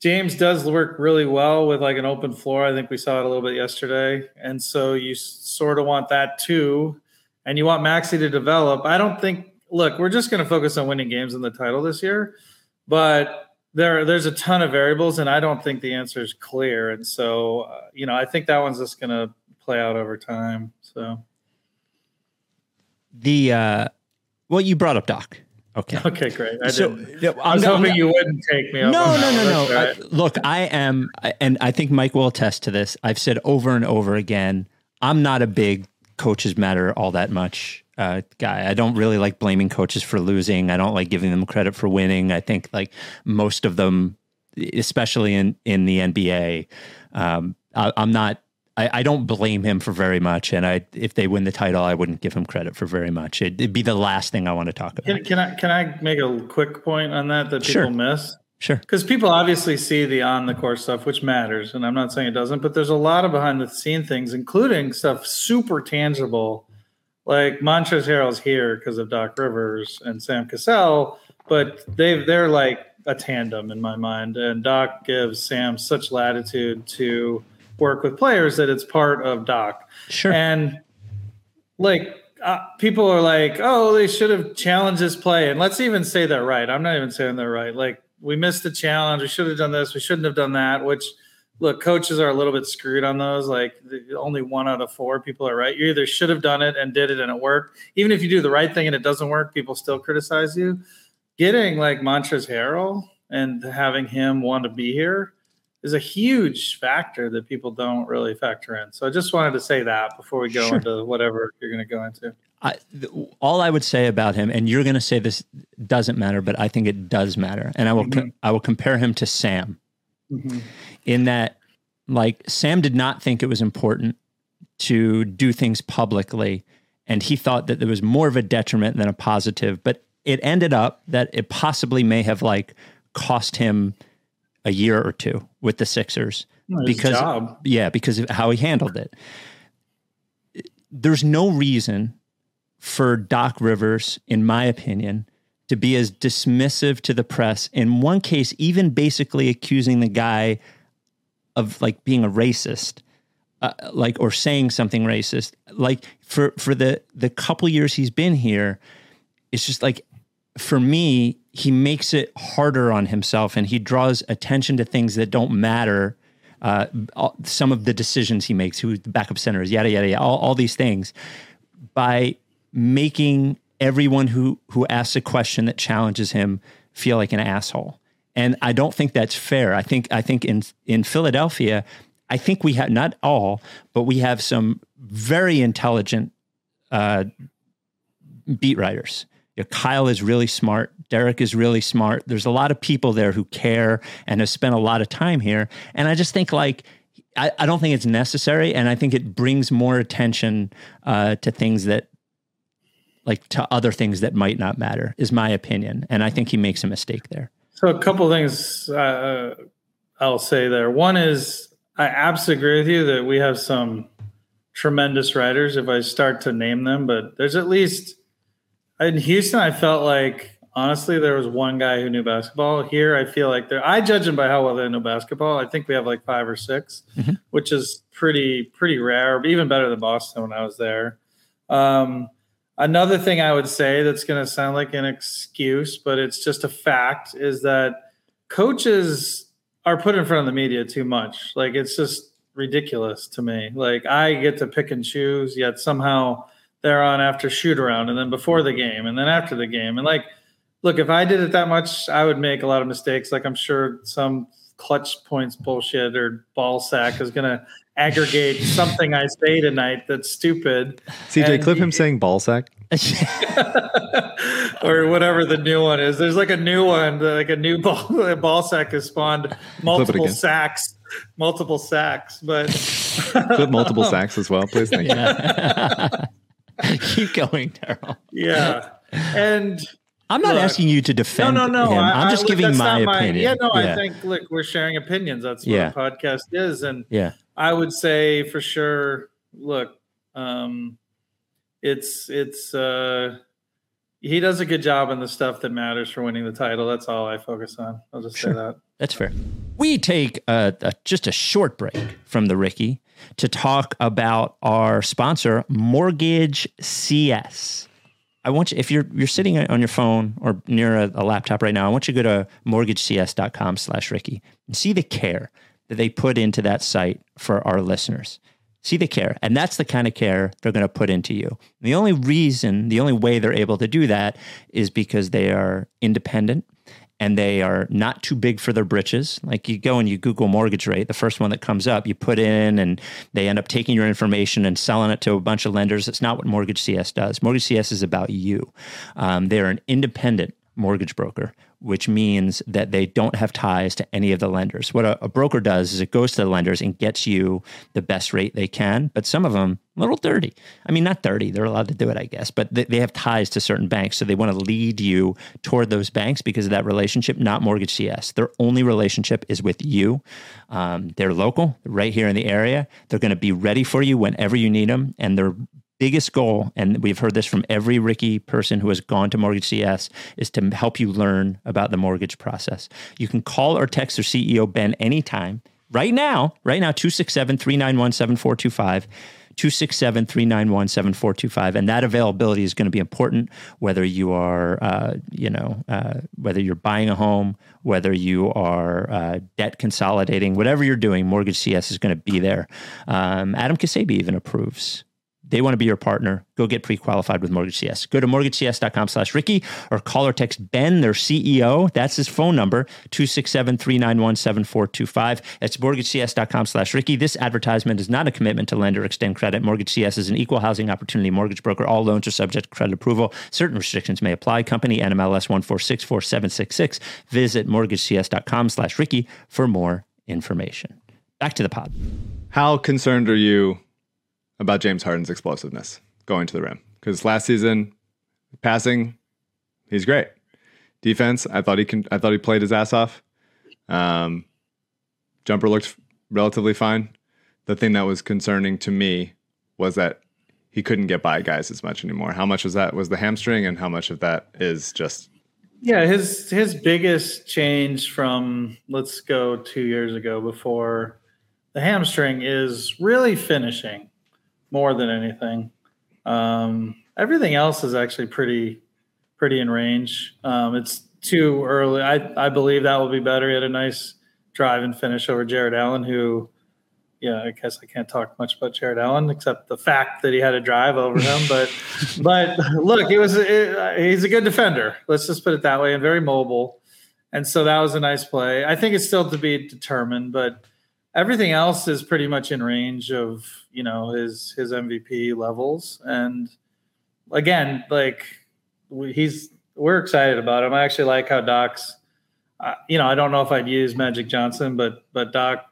James does work really well with like an open floor. I think we saw it a little bit yesterday, and so you sort of want that too, and you want Maxey to develop. I don't think. Look, we're just going to focus on winning games in the title this year, but there there's a ton of variables and i don't think the answer is clear and so uh, you know i think that one's just going to play out over time so The uh, well, you brought up Doc. Okay. okay great i, So, didn't, yeah, I was I'm- hoping I'm- you wouldn't take me No, no, no, no. All I- look, I am, and I think Mike will attest to this. I've said over and over again, I'm not a big coaches matter all that much uh, guy. I don't really like blaming coaches for losing. I don't like giving them credit for winning. I think like most of them especially in in the NBA. Um, I, I'm not. I, I don't blame him for very much, and I if they win the title, I wouldn't give him credit for very much. It'd, it'd be the last thing I want to talk about. Can, can I can I make a quick point on that that people Sure. miss? Sure. Because people obviously see the on the course stuff, which matters, and I'm not saying it doesn't, but there's a lot of behind the scene things, including stuff super tangible, like Montrezl Harrell's here because of Doc Rivers and Sam Cassell, but they they're like a tandem in my mind, and Doc gives Sam such latitude to work with players that it's part of Doc. Sure. And like uh, people are like, oh, they should have challenged this play. And let's even say they're right. I'm not even saying they're right. Like we missed the challenge. We should have done this. We shouldn't have done that. Which, look, coaches are a little bit screwed on those. Like the, only one out of four people are right. You either should have done it and did it and it worked. Even if you do the right thing and it doesn't work, people still criticize you. Getting like Montrezl Harrell and having him want to be here is a huge factor that people don't really factor in. So I just wanted to say that before we go Sure. into whatever you're going to go into. I, th- all I would say about him, and you're going to say this doesn't matter, but I think it does matter, and I will co- I will compare him to Sam, Mm-hmm. in that, like Sam did not think it was important to do things publicly, and he thought that there was more of a detriment than a positive. But it ended up that it possibly may have like cost him a year or two with the Sixers because job. yeah, because of how he handled it. There's no reason for Doc Rivers, in my opinion, to be as dismissive to the press. In one case, even basically accusing the guy of like being a racist, uh, like or saying something racist. Like for for the the couple years he's been here, it's just like for me, he makes it harder on himself and he draws attention to things that don't matter. Uh, some of the decisions he makes, who the backup center is, yada yada yada, all, all these things, by making everyone who who asks a question that challenges him feel like an asshole. And I don't think that's fair. I think I think in in Philadelphia, I think we have not all, but we have some very intelligent uh, beat writers. You know, Kyle is really smart. Derek is really smart. There's a lot of people there who care and have spent a lot of time here. And I just think like I, I don't think it's necessary, and I think it brings more attention uh, to things that like to other things that might not matter. Is my opinion, and I think he makes a mistake there. So a couple things uh, I'll say there. One is I absolutely agree with you that we have some tremendous writers. If I start to name them, but there's at least in Houston, I felt like honestly there was one guy who knew basketball. Here, I feel like there. I judge them by how well they know basketball. I think we have like five or 6 which is pretty pretty rare, even better than Boston when I was there. Um, Another thing I would say that's going to sound like an excuse, but it's just a fact, is that coaches are put in front of the media too much. Like it's just ridiculous to me. Like I get to pick and choose, yet somehow they're on after shoot around and then before the game and then after the game. And like, look, if I did it that much, I would make a lot of mistakes. Like I'm sure some clutch points bullshit or ball sack is going to aggregate something I say tonight that's stupid. CJ, And clip you- him saying ball sack. or whatever the new one is. There's like a new one, like a new ball a ball sack has spawned multiple sacks, multiple sacks. But Clip multiple sacks as well, please. Thank you. Keep going, Daryl. yeah, and I'm not Look. asking you to defend no, no. him. I, I'm I- just look, giving my not opinion. Yeah, no, yeah. I think look, we're sharing opinions. That's what Yeah. a podcast is, and yeah. I would say for sure. Look, um, it's it's uh, he does a good job in the stuff that matters for winning the title. That's all I focus on. I'll just Sure. say that. That's fair. We take a, a, just a short break from the Ricky to talk about our sponsor, Mortgage CS. I want you, if you're you're sitting on your phone or near a, a laptop right now, I want you to go to mortgagecs.com slash Ricky and see the care that they put into that site for our listeners. See the care. And that's the kind of care they're going to put into you. The only reason, the only way they're able to do that is because they are independent and they are not too big for their britches. Like you go and you Google mortgage rate, the first one that comes up, you put in, and they end up taking your information and selling it to a bunch of lenders. It's not what Mortgage CS does. Mortgage CS is about you. Um, they're an independent mortgage broker, which means that they don't have ties to any of the lenders. What a, a, broker does is it goes to the lenders and gets you the best rate they can, but some of them a little dirty. I mean, not dirty, they're allowed to do it, I guess, but they, they have ties to certain banks. So they want to lead you toward those banks because of that relationship, not Mortgage CS. Their only relationship is with you. Um, they're local, right here in the area. They're going to be ready for you whenever you need them, and they're biggest goal, and we've heard this from every Ricky person who has gone to Mortgage CS, is to help you learn about the mortgage process. You can call or text their CEO, Ben, anytime. Right now, right now, 267 391 7425. 267 391 7425. And that availability is going to be important whether you are, uh, you know, uh, whether you're buying a home, whether you are uh, debt consolidating, whatever you're doing, Mortgage CS is going to be there. Um, Adam Kasabi even approves they want to be your partner. Go get pre-qualified with Mortgage CS. Go to mortgagecs.com slash Ricky or call or text Ben, their CEO. That's his phone number, 267-391-7425. That's mortgagecs.com slash Ricky. This advertisement is not a commitment to lend or extend credit. Mortgage CS is an equal housing opportunity mortgage broker. All loans are subject to credit approval. Certain restrictions may apply. Company NMLS 1464766. Visit mortgagecs.com slash Ricky for more information. Back to the pod. How concerned are you about James Harden's explosiveness going to the rim because last season, passing, he's great. Defense, I thought he can. I thought he played his ass off. Um, jumper looked relatively fine. The thing that was concerning to me was that he couldn't get by guys as much anymore. How much was that was the hamstring, and how much of that is just yeah, his his biggest change from let's go two years ago before the hamstring is really finishing more than anything. Um, everything else is actually pretty pretty in range. Um, it's too early. I I believe that will be better. He had a nice drive and finish over Jarrett Allen, who, yeah, I guess I can't talk much about Jarrett Allen except the fact that he had a drive over him. But but look, he was it, he's a good defender. Let's just put it that way, and very mobile. And so that was a nice play. I think it's still to be determined, but everything else is pretty much in range of you know his his MVP levels. And again, like we, he's we're excited about him. I actually like how Doc's. Uh, you know, I don't know if I'd use Magic Johnson, but but Doc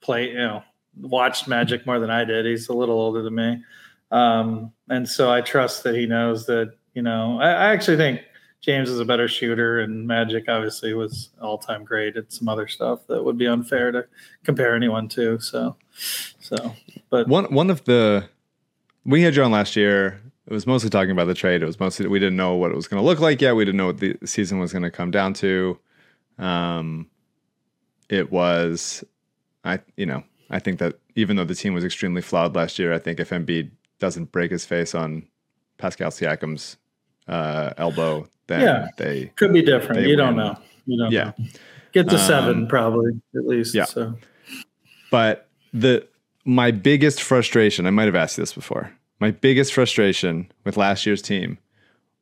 play you know watched Magic more than I did. He's a little older than me, um, and so I trust that he knows that. You know, I, I actually think James is a better shooter, and Magic obviously was all time great at some other stuff that would be unfair to compare anyone to. So, so, but one one of the we had you on last year. It was mostly talking about the trade. It was mostly we didn't know what it was going to look like yet. We didn't know what the season was going to come down to. Um, it was, I you know I think that even though the team was extremely flawed last year, I think if Embiid doesn't break his face on Pascal Siakam's uh, elbow, then Yeah. they could be different. You don't know. You don't yeah. know. Get to seven Um, probably at least. yeah. So But the my biggest frustration, I might have asked you this before. My biggest frustration with last year's team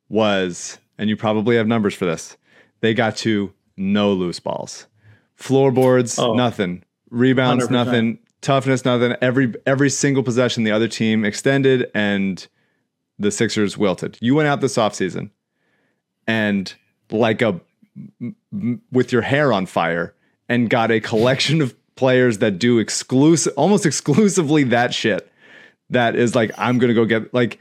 was, and you probably have numbers for this, they got to no loose balls. Floorboards, Oh. nothing. Rebounds, 100%. nothing. Toughness, nothing. Every every single possession the other team extended and the Sixers wilted. You went out this offseason and like a m- with your hair on fire and got a collection of players that do exclusive almost exclusively that shit that is like I'm going to go get like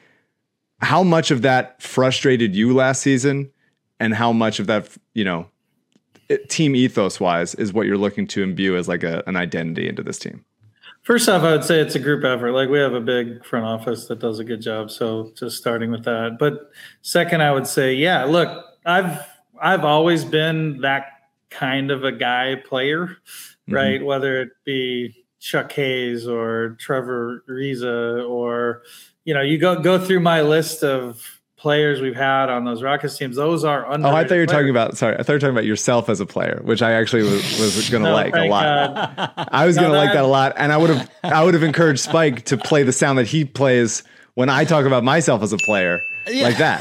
how much of that frustrated you last season and how much of that you know team ethos wise is what you're looking to imbue as like a, an identity into this team First off, I would say it's a group effort. Like we have a big front office that does a good job. So just starting with that. But second, I would say, yeah, look, I've I've always been that kind of a guy player, mm-hmm. right? Whether it be Chuck Hayes or Trevor Ariza or you know, you go go through my list of players we've had on those Rockets teams. Those are under. oh i thought you were talking about sorry i thought you were talking about yourself as a player which i actually was, was going to No, like a lot God. I was No, gonna like that- that a lot, and I would have I would have encouraged Spike to play the sound that he plays when I talk about myself as a player, like that.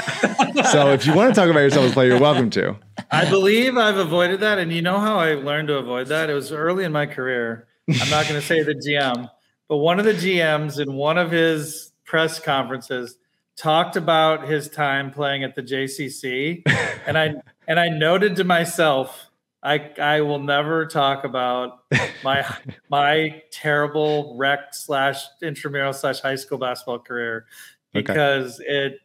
so if you want to talk about yourself as a player, you're welcome to. I believe I've avoided that. And you know how I learned to avoid that? It was early in my career. I'm not going to say the GM, but one of the GMs in one of his press conferences talked about his time playing at the JCC. And I, and I noted to myself, I I will never talk about my my terrible rec slash intramural slash high school basketball career Okay. because it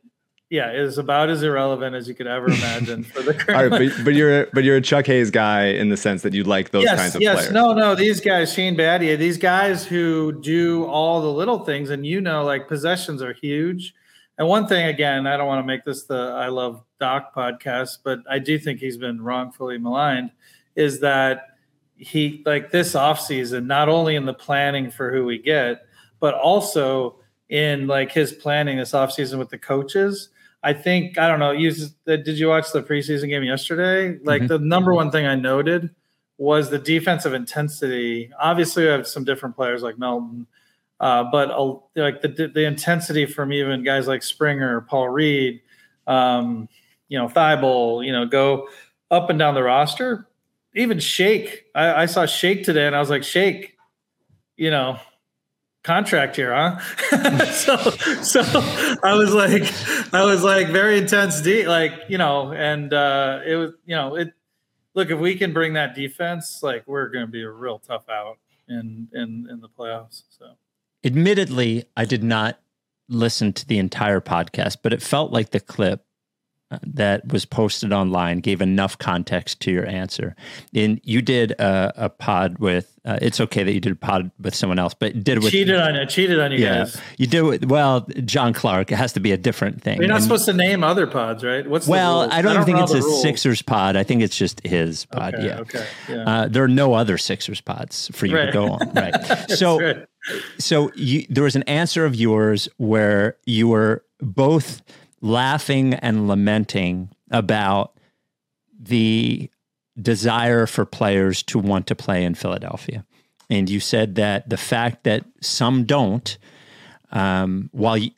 yeah is about as irrelevant as you could ever imagine for the All right, but, but you're but you're a Chuck Hayes guy in the sense that you like those yes, kinds of yes, players. no, no. These guys, Shane Battier, these guys who do all the little things, and you know, like possessions are huge. And one thing, again, I don't want to make this the I love Doc podcast, but I do think he's been wrongfully maligned. Is that he like this offseason, not only in the planning for who we get, but also in like his planning this offseason with the coaches. I think I don't know. You uh, did you watch the preseason game yesterday? Mm-hmm. Like the number one thing I noted was the defensive intensity. Obviously, we have some different players like Melton, uh, but uh, like the the intensity from even guys like Springer, Paul Reed, um, you know, Thybulle, you know, go up and down the roster. Even Shake, I, I saw Shake today, and I was like, Shake, you know, contract here, huh? so, so I was like, I was like very intense, like you know, and uh, it was, you know, it. Look, if we can bring that defense, like we're going to be a real tough out in in in the playoffs. So Admittedly, I did not listen to the entire podcast, but it felt like the clip uh, that was posted online gave enough context to your answer. And you did a, a pod with. Uh, it's okay that you did a pod with someone else, but did it with cheated on you, cheated on you Yeah, guys. you do it well. John Clark. It has to be a different thing. You're not And- supposed to name other pods, right? What's the well? I don't, even think it's a rules. Sixers pod. I think it's just his pod. Okay, yeah. okay, yeah. Uh, there are no other Sixers pods for you to go on. Right. so, right. So you, there was an answer of yours where you were both laughing and lamenting about the desire for players to want to play in Philadelphia. And you said that the fact that some don't, um, while you,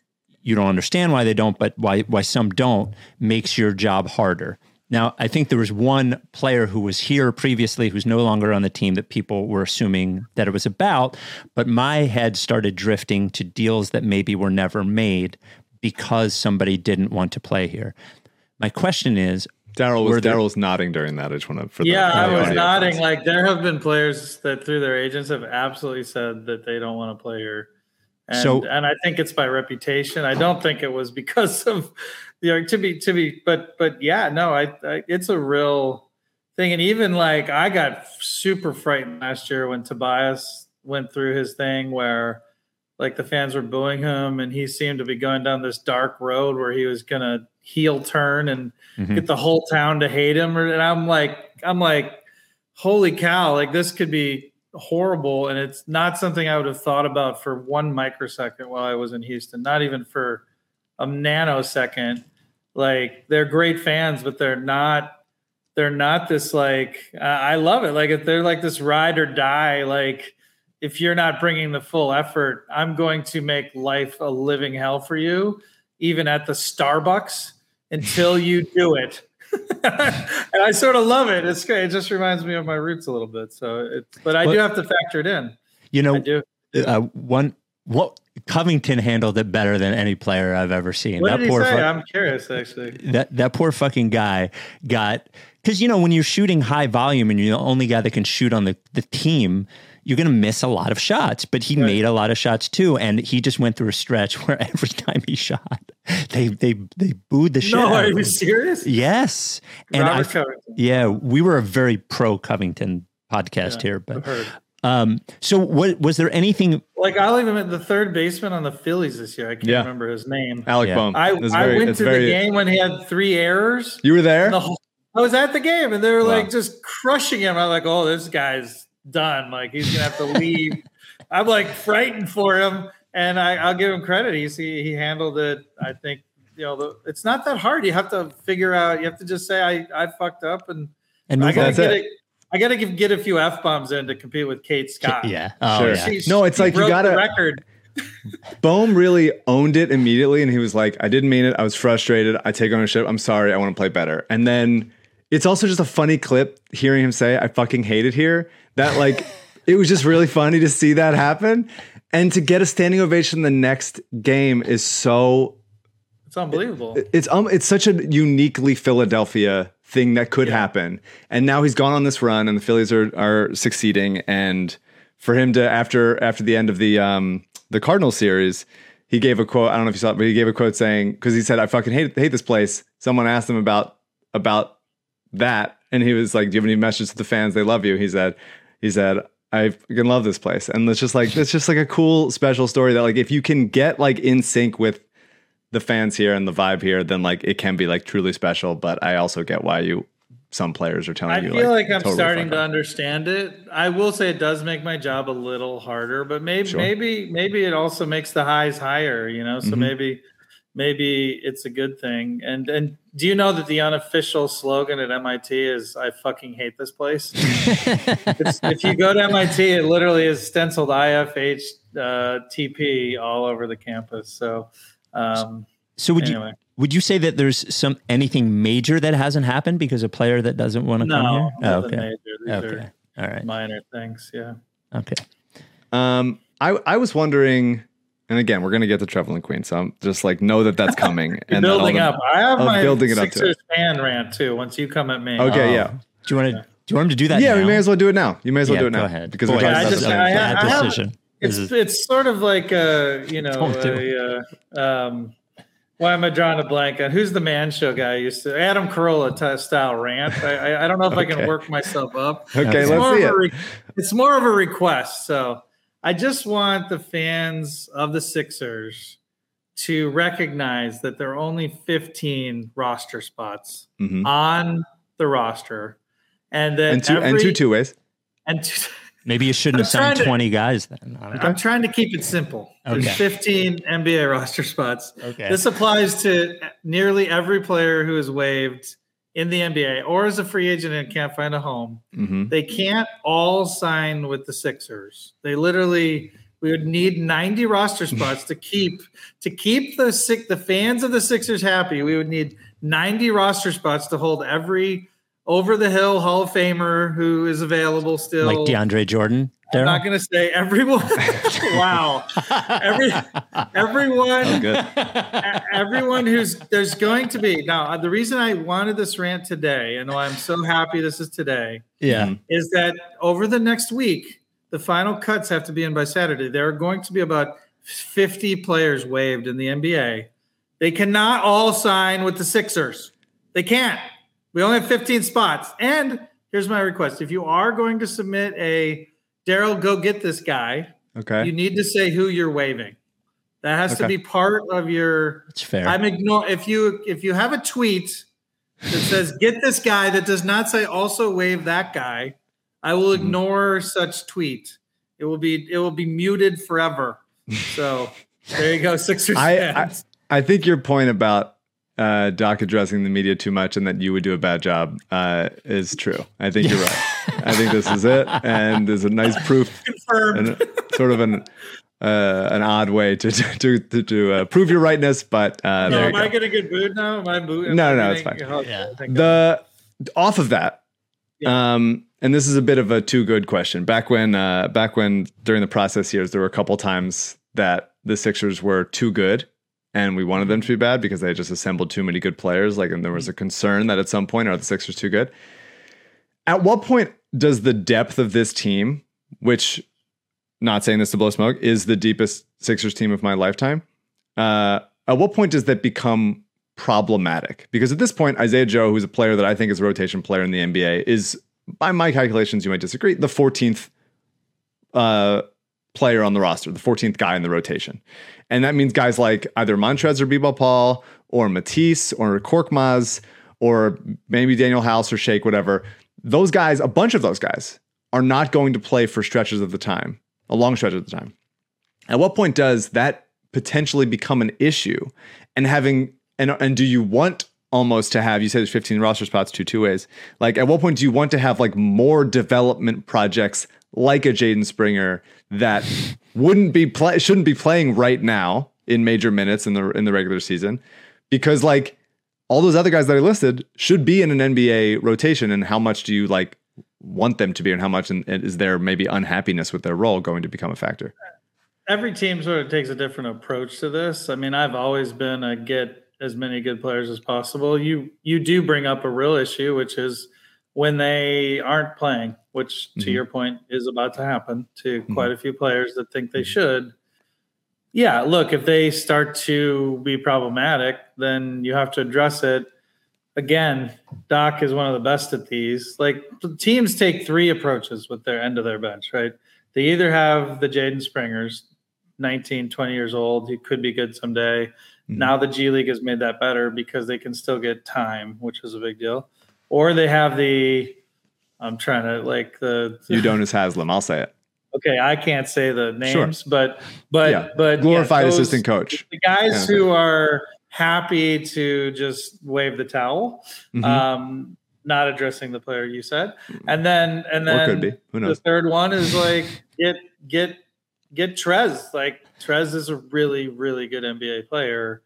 you don't understand why they don't, but why why some don't, makes your job harder. Now, I think there was one player who was here previously who's no longer on the team that people were assuming that it was about, but my head started drifting to deals that maybe were never made because somebody didn't want to play here. My question is, Daryl Were was there- Daryl was nodding during that. I just want to. For Yeah, for I the was audio. nodding. Like there have been players that through their agents have absolutely said that they don't want to play here. And, So- and I think it's by reputation. I don't think it was because of you know to be to be but but yeah, no, I, I it's a real thing. And even like I got super frightened last year when Tobias went through his thing where like the fans were booing him and he seemed to be going down this dark road where he was gonna heel turn and Mhm. get the whole town to hate him and i'm like i'm like holy cow like this could be horrible and it's not something i would have thought about for one microsecond while i was in houston not even for a nanosecond like they're great fans but they're not they're not this like uh, i love it. Like if they're like this ride or die like if you're not bringing the full effort i'm going to make life a living hell for you even at the starbucks until you do it. And i sort of love it. It's great. It just reminds me of my roots a little bit. So it's but i do have to factor it in. You i know, do. uh, one what Covington handled it better than any player I've ever seen. what that did he poor say fu- i'm curious actually that that poor fucking guy got because you know when you're shooting high volume and you're the only guy that can shoot on the, the team you're going to miss a lot of shots but he Right. made a lot of shots too and he just went through a stretch where every time he shot they they they booed the shit no are you serious yes and I, Robert Covington. yeah we were a very pro covington podcast Yeah, here I've but heard. Um so what was there anything like i'll even admit the third baseman on the phillies this year i can't Yeah. remember his name Alec Yeah. Bohm. I, It's I very- went to very- the game when he had three errors. You were there. The whole- I was at the game and they were Wow. like just crushing him. I'm like, oh, this guy's done. Like he's gonna have to leave. I'm like frightened for him, and I, I'll give him credit. He's he, he handled it. I think you know the, it's not that hard. You have to figure out. You have to just say I I fucked up and and I move gotta on? That's get it. a, I gotta give, get a few f bombs in to compete with Kate Scott. yeah oh Sure. yeah She- No, it's like you gotta- the record. Bohm really owned it immediately, and he was like, "I didn't mean it. I was frustrated. I take ownership. I'm sorry. I want to play better." And then it's also just a funny clip hearing him say, "I fucking hate it here." That like it was just really funny to see that happen, and to get a standing ovation the next game is so It's unbelievable. it's um it's such a uniquely Philadelphia thing that could happen. And now he's gone on this run, and the Phillies are are succeeding. And for him to after after the end of the um the Cardinal series, he gave a quote. I don't know if you saw it, but he gave a quote saying because he said, "I fucking hate hate this place." Someone asked him about about that, and he was like, "Do you have any message to the fans? They love you." He said, "He said." I fucking love this place, and it's just like it's just like a cool special story that like if you can get like in sync with the fans here and the vibe here, then like it can be like truly special. But I also get why you some players are telling I you I feel like, I'm totally starting to understand it. I will say it does make my job a little harder, but maybe Sure. maybe maybe it also makes the highs higher, you know. So Mhm. maybe maybe it's a good thing. And and do you know that the unofficial slogan at MIT is "I fucking hate this place"? If you go to MIT, it literally is stenciled IFH uh, TP all over the campus. So um, So would Anyway. you would you say that there's some anything major that hasn't happened because a player that doesn't want to come here? Oh, okay. major. These Okay. All are right. minor things. Yeah. Okay. Um, I I was wondering, and again, we're gonna get to Trevelin Queen, so I'm just like know that that's coming. You're and that building the- up. I have of my building it up to Sixers fan rant too. Once you come at me, Okay, Oh. yeah, Do you want to do you want him to do that? yeah. We may as well do it now. You may as well Yeah, do it go now ahead. because Boy, we're talking I about just- the same I- bad I have- decision. It's is- it's sort of like a you know Don't do a, uh, um, why am I drawing a blank on who's the man show guy I used to Adam Carolla t- style rant. I, I I don't know if I Okay. can work myself up. Okay, It's let's more see of it. a re- it's more of a request. So I just want the fans of the Sixers to recognize that there are only 15 roster spots Mhm. on the roster, and that and two and every- two two ways. and two, Maybe you shouldn't I'm have signed to- 20 guys then. I'm trying to keep it simple. There's Okay. 15 NBA roster spots. Okay. This applies to nearly every player who is waived in the NBA or is a free agent and can't find a home. hmm They can't all sign with the Sixers. They literally we would need 90 roster spots to keep to keep the sick the fans of the Sixers happy. We would need 90 roster spots to hold every over the hill Hall of Famer who is available still. like DeAndre Jordan. I'm not going to say everyone. wow, every everyone, Good. e- everyone who's there's going to be now. uh, The reason I wanted this rant today, and why I'm so happy this is today, yeah. is that over the next week, the final cuts have to be in by Saturday. There are going to be about 50 players waived in the NBA. They cannot all sign with the Sixers. They can't. We only have 15 spots. And here's my request: if you are going to submit a Daryl, go get this guy. Okay. You need to say who you're waving. That has to be part of your. It's fair. I'm ignore if you if you have a tweet that says get this guy that does not say also wave that guy, I will Mm-hmm. ignore such tweet. It will be it will be muted forever. So there you go, Sixers I, I. I think your point about uh, Doc addressing the media too much and that you would do a bad job uh, is true. I think you're right. I think this is it, and there's a nice proof Confirmed. and sort of an uh, an odd way to to to, to uh, prove your rightness. But uh, no, there am you I go. going to get booed now? Am I booed? am No, I no, it's fine. okay, Yeah. the off of that um and this is a bit of a too good question back when uh back when during the process years there were a couple times that the sixers were too good and we wanted them to be bad because they just assembled too many good players like and there was a concern that at some point are the sixers too good? At what point does the depth of this team which not saying this to blow smoke is the deepest sixers team of my lifetime uh at what point does that become problematic? Because at this point Isaiah Joe who's a player that I think is a rotation player in the NBA is by my calculations you might disagree the 14th uh player on the roster the 14th guy in the rotation. And that means guys like either Montrez or B-ball Paul or Matisse or Korkmaz or maybe Danuel House or Shake whatever. Those guys a bunch of those guys are not going to play for stretches of the time a long stretch of the time. At what point does that potentially become an issue? And having and and do you want almost to have you said there's 15 roster spots two two ways. Like at what point do you want to have like more development projects like a Jaden Springer that wouldn't be play shouldn't be playing right now in major minutes in the in the regular season because like all those other guys that I listed should be in an NBA rotation and how much do you like want them to be and how much and is there maybe unhappiness with their role going to become a factor every team sort of takes a different approach to this. I mean, I've always been a get as many good players as possible. You you do bring up a real issue, which is when they aren't playing, which to Mhm. your point is about to happen to Mm-hmm. quite a few players that think they should. Yeah, look, if they start to be problematic, then you have to address it. Again, Doc is one of the best at these. Like teams take three approaches with their end of their bench, right? They either have the Jaden Springers, 19, 20 years old, he could be good someday. Mhm. Now the G League has made that better because they can still get time, which is a big deal. Or they have the I'm trying to like the Udonis Haslam. I'll say it. okay, I can't say the Sure. names, but but yeah, but yeah, glorified those- assistant coach. the guys Yeah. who are happy to just wave the towel, Mhm. um, not addressing the player you said, and then and then could be. Who the third one is like get get get Trez. Like Trez is a really really good NBA player,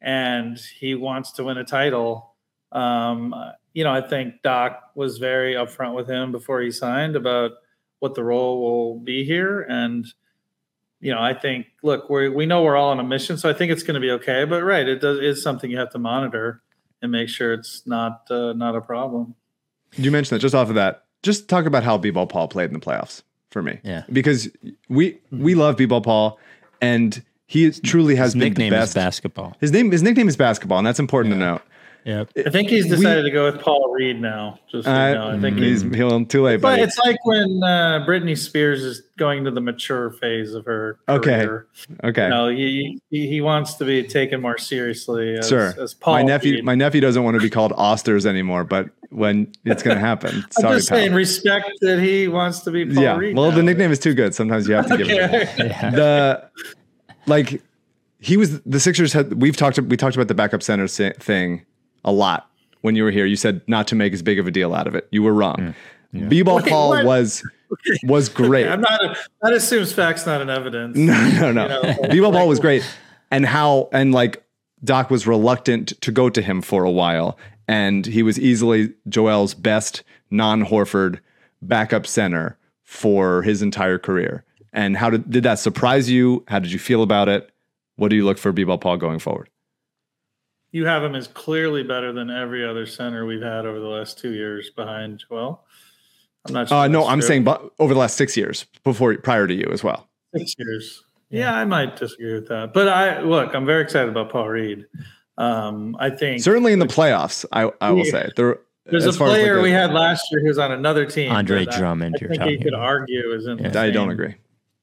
and he wants to win a title. Um, you know, I think Doc was very upfront with him before he signed about what the role will be here, and you know, I think look, we we know we're all on a mission, so I think it's going to be okay. But right, it does is something you have to monitor and make sure it's not uh, not a problem. You mentioned that just off of that. Just talk about how B-ball Paul played in the playoffs for me. Yeah. because we we love B-ball Paul, and he truly has His been nickname the is best. basketball. His name his nickname is basketball, and that's important to note. Yep. I think he's We- decided to go with Paul Reed now. Just so you know. I think he's he's. he'll too late, But buddy. it's like when uh, Britney Spears is going to the mature phase of her Okay. career. Okay, You know, he, he he wants to be taken more seriously as, sure. as Paul. my nephew Reed. my nephew doesn't want to be called Osters anymore, but when it's going to happen, I'm sorry, just saying, pal. respect that he wants to be Paul Yeah, Reed. well, now. the nickname is too good. Sometimes you have to give it. Okay. the like he was the Sixers had we've talked we talked about the backup center thing a lot when you were here. You said not to make as big of a deal out of it. You were wrong. B-ball Wait, Paul what? was was great. I'm not. A, that assumes facts, not an evidence. No, no, no. You know, B-ball Paul was great, and how and like Doc was reluctant to go to him for a while, and he was easily Joel's best non-Horford backup center for his entire career. And how did did that surprise you? How did you feel about it? What do you look for B-ball Paul going forward? You have him as clearly better than every other center we've had over the last two years behind Joel. I'm not sure. Uh, no, I'm true. saying but over the last six years before prior to you as well. six years. Yeah. I might disagree with that, but I look. I'm very excited about Paul Reed. Um, I think Certainly in the playoffs, I, I will Yeah. say there. there's a as like, player we had last year who's on another team. Andre that I- Drummond, I, you're think you could about. argue is in. the I don't agree.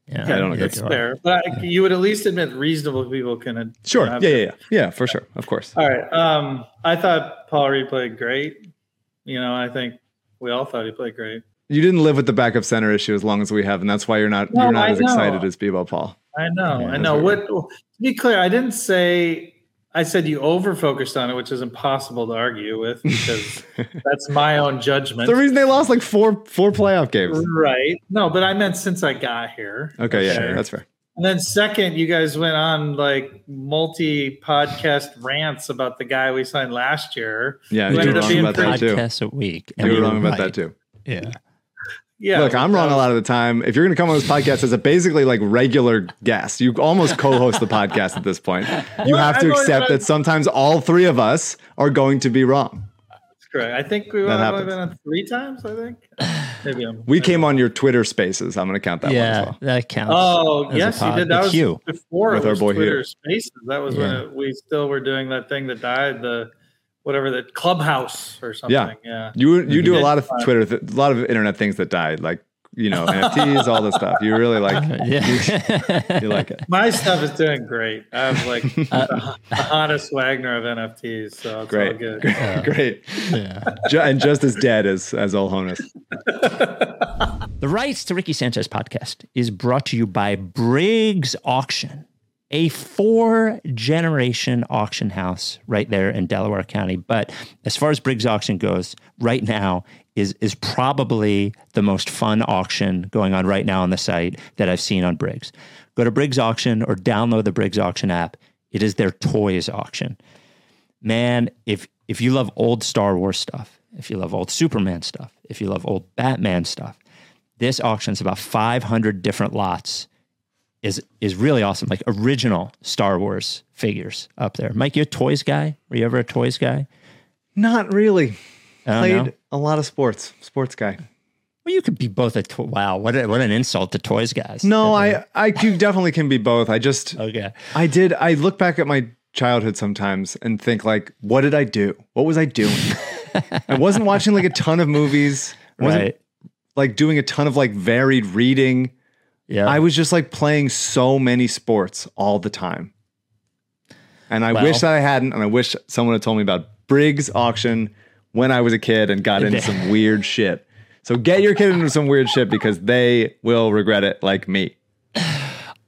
Yeah, I don't agree. That's fair, but I, you would at least admit reasonable people can. Sure. Yeah, yeah, yeah, yeah, for sure, of course. All right. Um, I thought Paul Reed played great. You know, I think we all thought he played great. You didn't live with the backup center issue as long as we have, and that's why you're not No, you're not I as know. excited as B-ball Paul. I know. Yeah, I know. right. What to be clear, I didn't say. I said you over focused on it, which is impossible to argue with because that's my own judgment. The reason they lost like four four playoff games. Right. No, but I meant since I got here. Okay, yeah, Sure. that's fair. And then second, you guys went on like multi podcast rants about the guy we signed last year. Yeah, Who you ended were wrong about that too. podcasts a week. You were wrong about right. that too. Yeah. Yeah. Look, I'm wrong a lot of the time. If you're going to come on this podcast as a basically like regular guest, you almost co-host the podcast at this point. You Well, have to I've accept been- that sometimes all three of us are going to be wrong. That's correct. I think we've only been on three times. I think. Maybe I'm. We came on your Twitter Spaces. I'm going to count that one yeah, as well. that counts. Oh yes, you did. That It's was you. before With it our boy Twitter Hugh. Spaces. That was when it, we still were doing that thing that died. The whatever the clubhouse or something. Yeah. Yeah. You you do a lot of. Twitter, th- a lot of internet things that died, like you know NFTs, all this stuff. You really like yeah. you like it. My stuff is doing great. I have like Uh, the, the hottest Wagner of NFTs, so it's all Great, good. great, great. yeah. Ju- and just as dead as as Ol Honus. The Rights to Ricky Sanchez podcast is brought to you by Briggs Auction, a four generation auction house right there in Delaware County. But as far as Briggs Auction goes, right now is, is probably the most fun auction going on right now on the site that I've seen on Briggs. Go to Briggs Auction or download the Briggs Auction app. It is their toys auction man, if if you love old Star Wars stuff, if you love old Superman stuff, if you love old Batman stuff, this auction's about 500 different lots is is really awesome. Like original Star Wars figures up there. Mike, you a toys guy? Were you ever a toys guy? Not really. Played no? a lot of sports. Sports guy. Well, you could be both a to- wow. What a, what an insult to toys guys. No, I I you definitely can be both. I just okay. I did I look back at my childhood sometimes and think like, what did I do? What was I doing? I wasn't watching like a ton of movies. I wasn't Right. like doing a ton of like varied reading. Yeah. I was just like playing so many sports all the time. And I Well- wish that I hadn't, and I wish someone had told me about Briggs auction when I was a kid and got into some weird shit. So get your kid into some weird shit because they will regret it like me.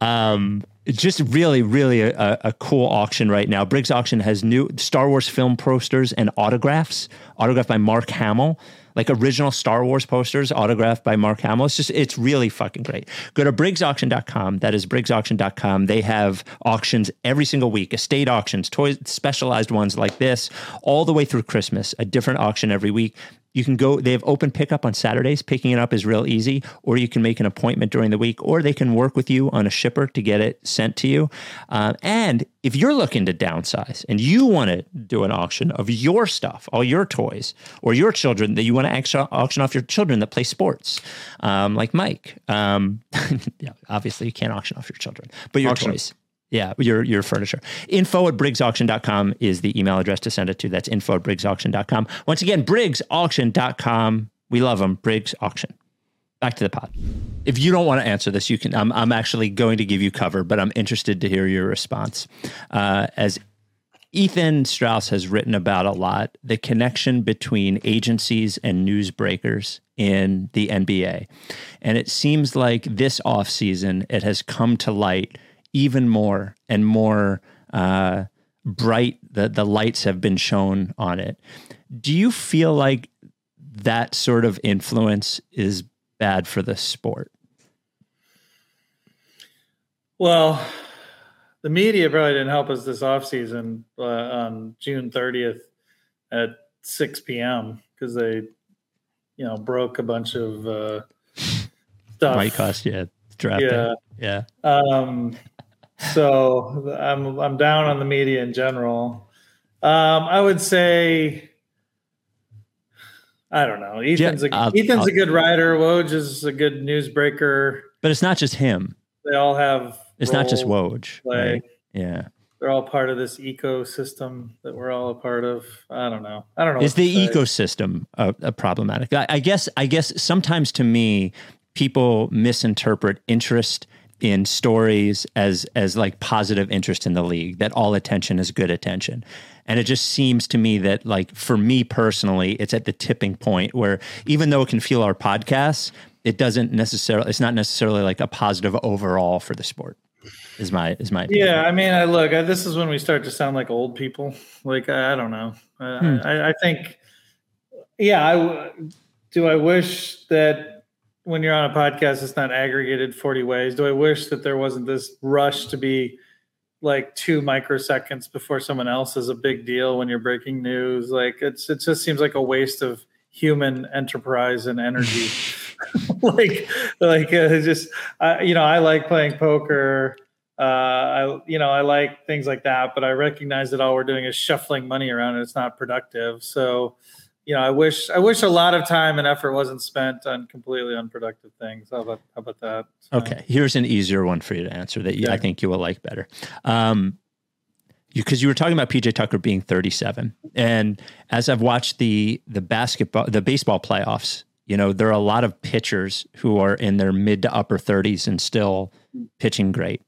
um, just really, really a, a cool auction right now. Briggs Auction has new Star Wars film posters and autographs, autographed by Mark Hamill, like original Star Wars posters autographed by Mark Hamill. It's just, it's really fucking great. Go to briggsauction.com. That is briggsauction.com. They have auctions every single week, estate auctions, toys, specialized ones like this, all the way through Christmas, a different auction every week. You can go, they have open pickup on Saturdays. Picking it up is real easy, or you can make an appointment during the week, or they can work with you on a shipper to get it sent to you. Uh, and if you're looking to downsize and you want to do an auction of your stuff, all your toys, or your children that you want to auction, off your children that play sports, um, like Mike, um, yeah, obviously you can't auction off your children, but your Auction toys. Yeah, your your furniture. Info at briggsauction.com is the email address to send it to. That's info at briggsauction.com. Once again, briggsauction.com. We love them. Briggs Auction. Back to the pod. If you don't want to answer this, you can. I'm, I'm actually going to give you cover, but I'm interested to hear your response. Uh, as Ethan Strauss has written about a lot, the connection between agencies and newsbreakers in the NBA. And it seems like this offseason, it has come to light even more and more uh, bright. The, the lights have been shown on it. Do you feel like that sort of influence is bad for the sport? Well, the media probably didn't help us this offseason uh, on June 30th at 6 p.m. because they, you know, broke a bunch of uh, stuff. Might cost you a draft. Yeah. Yeah. Um, so I'm I'm down on the media in general. Um, I would say I don't know. Ethan's a I'll- Ethan's I'll- a good writer. Woj is a good newsbreaker. But it's not just him. They all have. It's not just Woj. right? Yeah. They're all part of this ecosystem that we're all a part of. I don't know. I don't know. Is the ecosystem uh, uh, problematic? I, I guess. I guess sometimes to me, people misinterpret interest in stories as as like positive interest in the league. That all attention is good attention, and it just seems to me that like for me personally, it's at the tipping point where even though it can fuel our podcasts, it doesn't necessarily. It's not necessarily like a positive overall for the sport. Is my is my opinion. Yeah, I mean, I look. I, this is when we start to sound like old people. Like I, I don't know. I, Hmm. I, I think. Yeah, i do. I wish that when you're on a podcast, it's not aggregated forty ways. Do I wish that there wasn't this rush to be like two microseconds before someone else is a big deal when you're breaking news? Like it's it just seems like a waste of human enterprise and energy. like like uh, just uh, you know, I like playing poker uh, I you know I like things like that, but I recognize that all we're doing is shuffling money around and it's not productive. So, you know, I wish I wish a lot of time and effort wasn't spent on completely unproductive things. How about how about that? Okay, here's an easier one for you to answer that you, I think you will like better. Um, because you, were talking about PJ Tucker being 37, and as I've watched the the basketball, the baseball playoffs, you know, there are a lot of pitchers who are in their mid to upper 30s and still pitching great.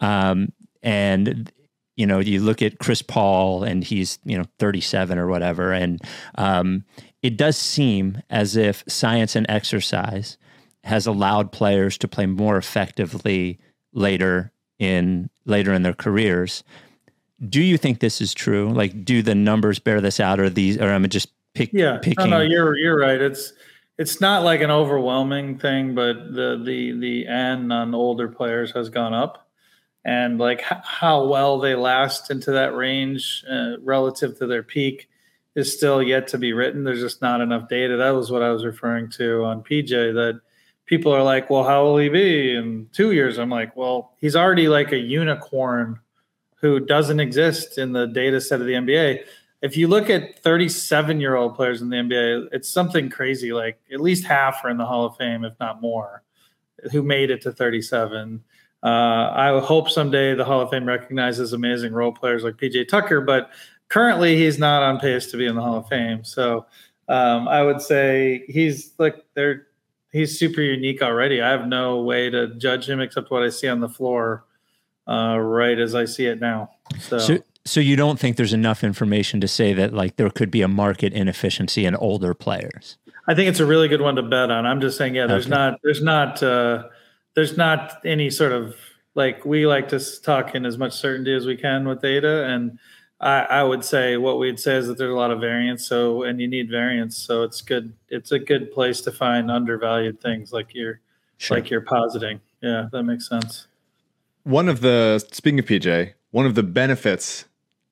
Um, and you know, you look at Chris Paul, and he's you know 37 or whatever, and um, it does seem as if science and exercise has allowed players to play more effectively later in later in their careers. Do you think this is true? Like, do the numbers bear this out, or these, or I'm just pick, Yeah, picking? no, no, you're you're right. It's it's not like an overwhelming thing, but the the the N on older players has gone up, and like h- how well they last into that range uh, relative to their peak is still yet to be written. There's just not enough data. That was what I was referring to on PJ. That people are like, well, how will he be in two years? I'm like, well, he's already like a unicorn who doesn't exist in the data set of the NBA. If you look at 37 year old players in the NBA, it's something crazy. Like at least half are in the Hall of Fame, if not more, who made it to 37. Uh, I hope someday the Hall of Fame recognizes amazing role players like PJ Tucker, but currently he's not on pace to be in the Hall of Fame. So um, I would say he's like they're he's super unique already. I have no way to judge him except what I see on the floor, uh, right as I see it now. So, So, so you don't think there's enough information to say that like there could be a market inefficiency in older players? I think it's a really good one to bet on. I'm just saying, yeah, there's Okay. not there's not uh, there's not any sort of like we like to talk in as much certainty as we can with data and. I, I would say what we'd say is that there's a lot of variance. So, and you need variance. So it's good. It's a good place to find undervalued things like you're, Sure. like you're positing. Yeah, that makes sense. One of the speaking of PJ, one of the benefits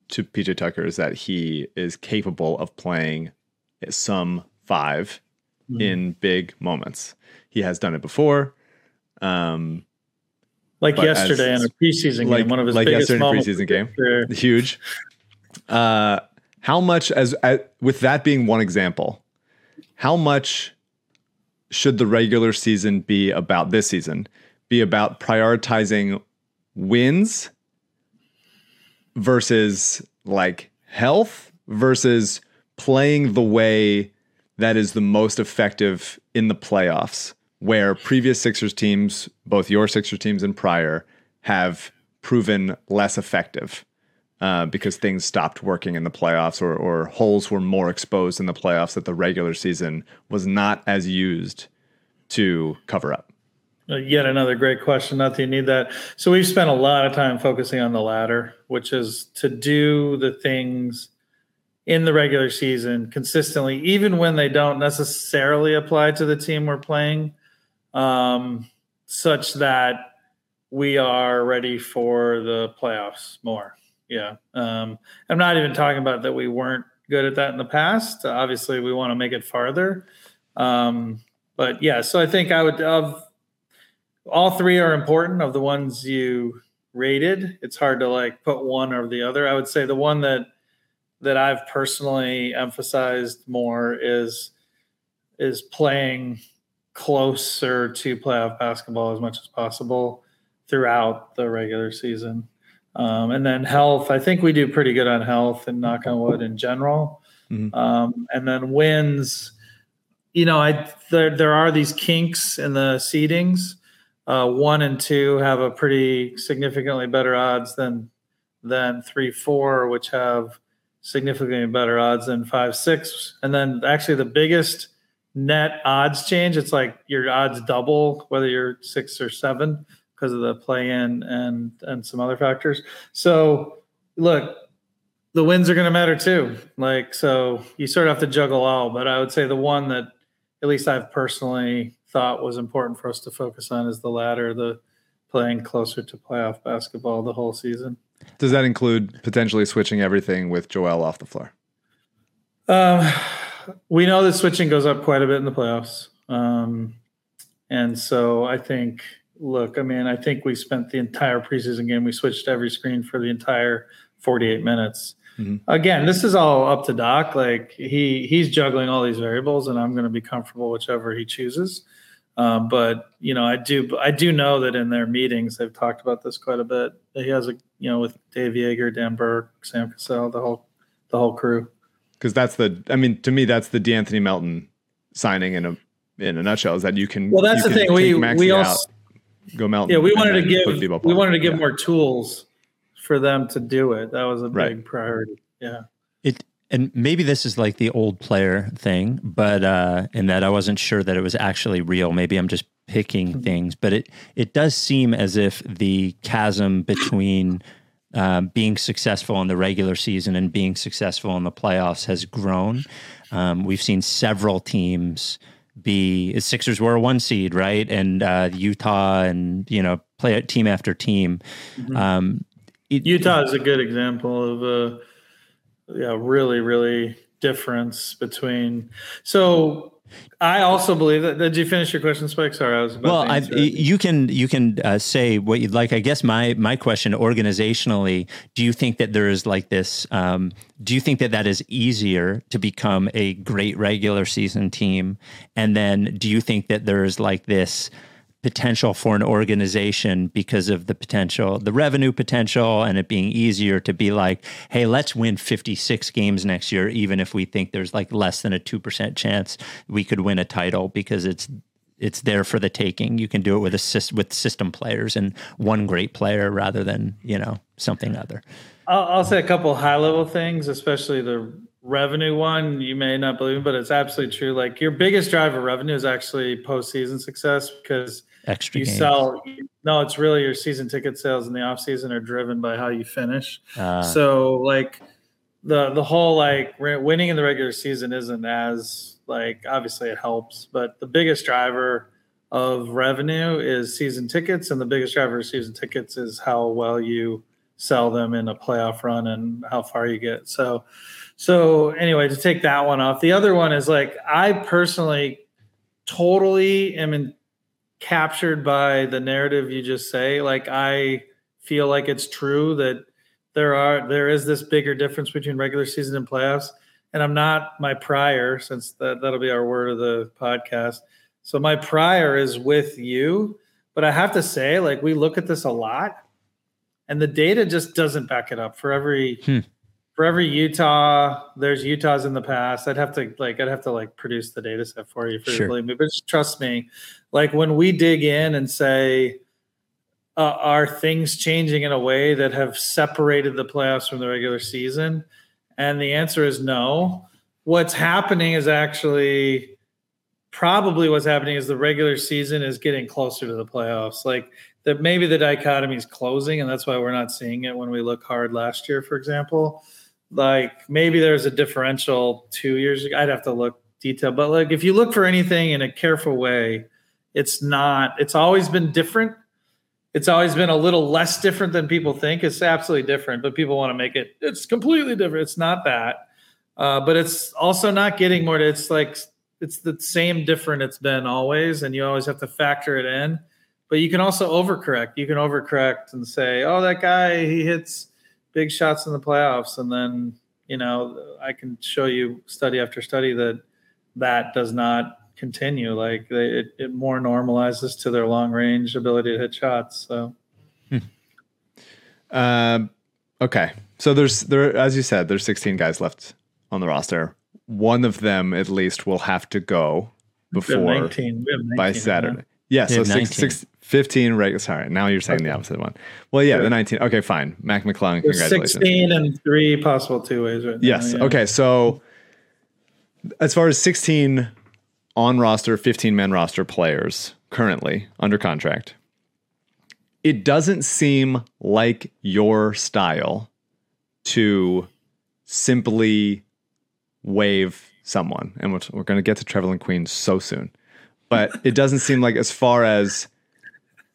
to PJ Tucker is that he is capable of playing some 5 hmm. in big moments. He has done it before. Um, Like yesterday as- in a preseason like game, one of his like biggest yesterday in a moments. preseason game, Sure. huge. Uh, how much as, as with that being one example, how much should the regular season be about this season? Be about prioritizing wins versus like health versus playing the way that is the most effective in the playoffs, where previous Sixers teams, both your Sixers teams and prior, have proven less effective uh, because things stopped working in the playoffs or, or holes were more exposed in the playoffs that the regular season was not as used to cover up. Uh, Yet another great question. Not that you need that. So we've spent a lot of time focusing on the latter, which is to do the things in the regular season consistently, even when they don't necessarily apply to the team we're playing, um, such that we are ready for the playoffs more. Yeah. Um, I'm not even talking about that we weren't good at that in the past. Obviously, we want to make it farther. Um, but yeah, so I think I would of all three are important of the ones you rated. It's hard to like put one or the other. I would say the one that that I've personally emphasized more is is playing closer to playoff basketball as much as possible throughout the regular season. Um, and then health, I think we do pretty good on health and knock on wood in general. Mhm. Um, and then wins, you know, I there there are these kinks in the seedings. Uh, one and two have a pretty significantly better odds than than three, four, which have significantly better odds than five, six. And then actually the biggest net odds change, it's like your odds double whether you're six or seven because of the play in and and some other factors. So look, the wins are going to matter too. Like so, you sort of have to juggle all. But I would say the one that at least I've personally thought was important for us to focus on is the latter, the playing closer to playoff basketball the whole season. Does that include potentially switching everything with Joel off the floor? Um, we know that switching goes up quite a bit in the playoffs. Um, and so I think, look, I mean, I think we spent the entire preseason game, we switched every screen for the entire 48 minutes. Mhm. Again, this is all up to Doc. Like he he's juggling all these variables, and I'm going to be comfortable whichever he chooses. Um, but you know, I do I do know that in their meetings they've talked about this quite a bit. He has a you know with Dave Joerger, Dan Burke, Sam Cassell, the whole the whole crew. Because that's the, I mean, to me, that's the D'Anthony Melton signing in a in a nutshell. Is that you can Well, that's the thing. We take Maxey we out, also go Melton. yeah we wanted to give we wanted to give Yeah. more tools for them to do it. That was a big Right. priority. Yeah. It and maybe this is like the old player thing, but uh in that I wasn't sure that it was actually real. Maybe I'm just picking things, but it it does seem as if the chasm between um, being successful in the regular season and being successful in the playoffs has grown. Um, we've seen several teams be Sixers were a one seed, right? And uh, Utah and you know play team after team. Um, it- Utah is a good example of a yeah, really, really difference between. So I also believe that. Did you finish your question, Spike? Sorry, I was about Well, to I, you can you can uh, say what you'd like. I guess my my question, organizationally, do you think that there is like this? Um, do you think that that is easier to become a great regular season team? And then, do you think that there is like this? Potential for an organization because of the potential, the revenue potential, and it being easier to be like, hey, let's win 56 games next year, even if we think there's like less than a 2% chance we could win a title because it's it's there for the taking. You can do it with a with system players and one great player rather than you know something other. I'll, I'll say a couple high level things, especially the revenue one. You may not believe, but it's absolutely true. Like your biggest driver of revenue is actually postseason success because Extra you games. sell. No, it's really your season ticket sales in the off season are driven by how you finish. Uh, so like the the whole like winning in the regular season isn't as like obviously it helps, but the biggest driver of revenue is season tickets, and the biggest driver of season tickets is how well you sell them in a playoff run and how far you get. So so anyway, to take that one off, the other one is like I personally totally am in, captured by the narrative you just say. Like I feel like it's true that there are there is this bigger difference between regular season and playoffs. And I'm not my prior, since that, that'll be our word of the podcast. So my prior is with you, but I have to say, like we look at this a lot, and the data just doesn't back it up. For every Hmm. For every Utah, there's Utahs in the past. I'd have to like I'd have to like produce the data set for you for you Sure. believe me. But just trust me, like when we dig in and say, uh, are things changing in a way that have separated the playoffs from the regular season? And the answer is no. What's happening is actually probably what's happening is the regular season is getting closer to the playoffs. Like that maybe the dichotomy is closing, and that's why we're not seeing it when we look hard last year, for example. Like maybe there's a differential two years ago. I'd have to look detail, but like if you look for anything in a careful way, it's not, it's always been different. It's always been a little less different than people think. It's absolutely different, but people want to make it, it's completely different. It's not that. Uh, but it's also not getting more. It's like it's the same different it's been always, and you always have to factor it in. But you can also overcorrect. You can overcorrect and say, "Oh, that guy he hits big shots in the playoffs," and then you know I can show you study after study that that does not continue. Like they, it, it more normalizes to their long range ability to hit shots. So Um, okay. So there's there as you said, there's 16 guys left on the roster. One of them at least will have to go before 19. 19 by. Saturday. Yeah, so have six, six, 15 regular. Sorry, now you're saying the opposite one. Well, yeah, the 19. Okay, fine. Mac McClung, There's congratulations. 16 and three possible two ways right now. Yes. yeah. Okay. So as far as 16 on roster, 15 man roster players currently under contract, it doesn't seem like your style to simply waive someone. And we're, we're going to get to Trevelin Queen so soon. But it doesn't seem like, as far as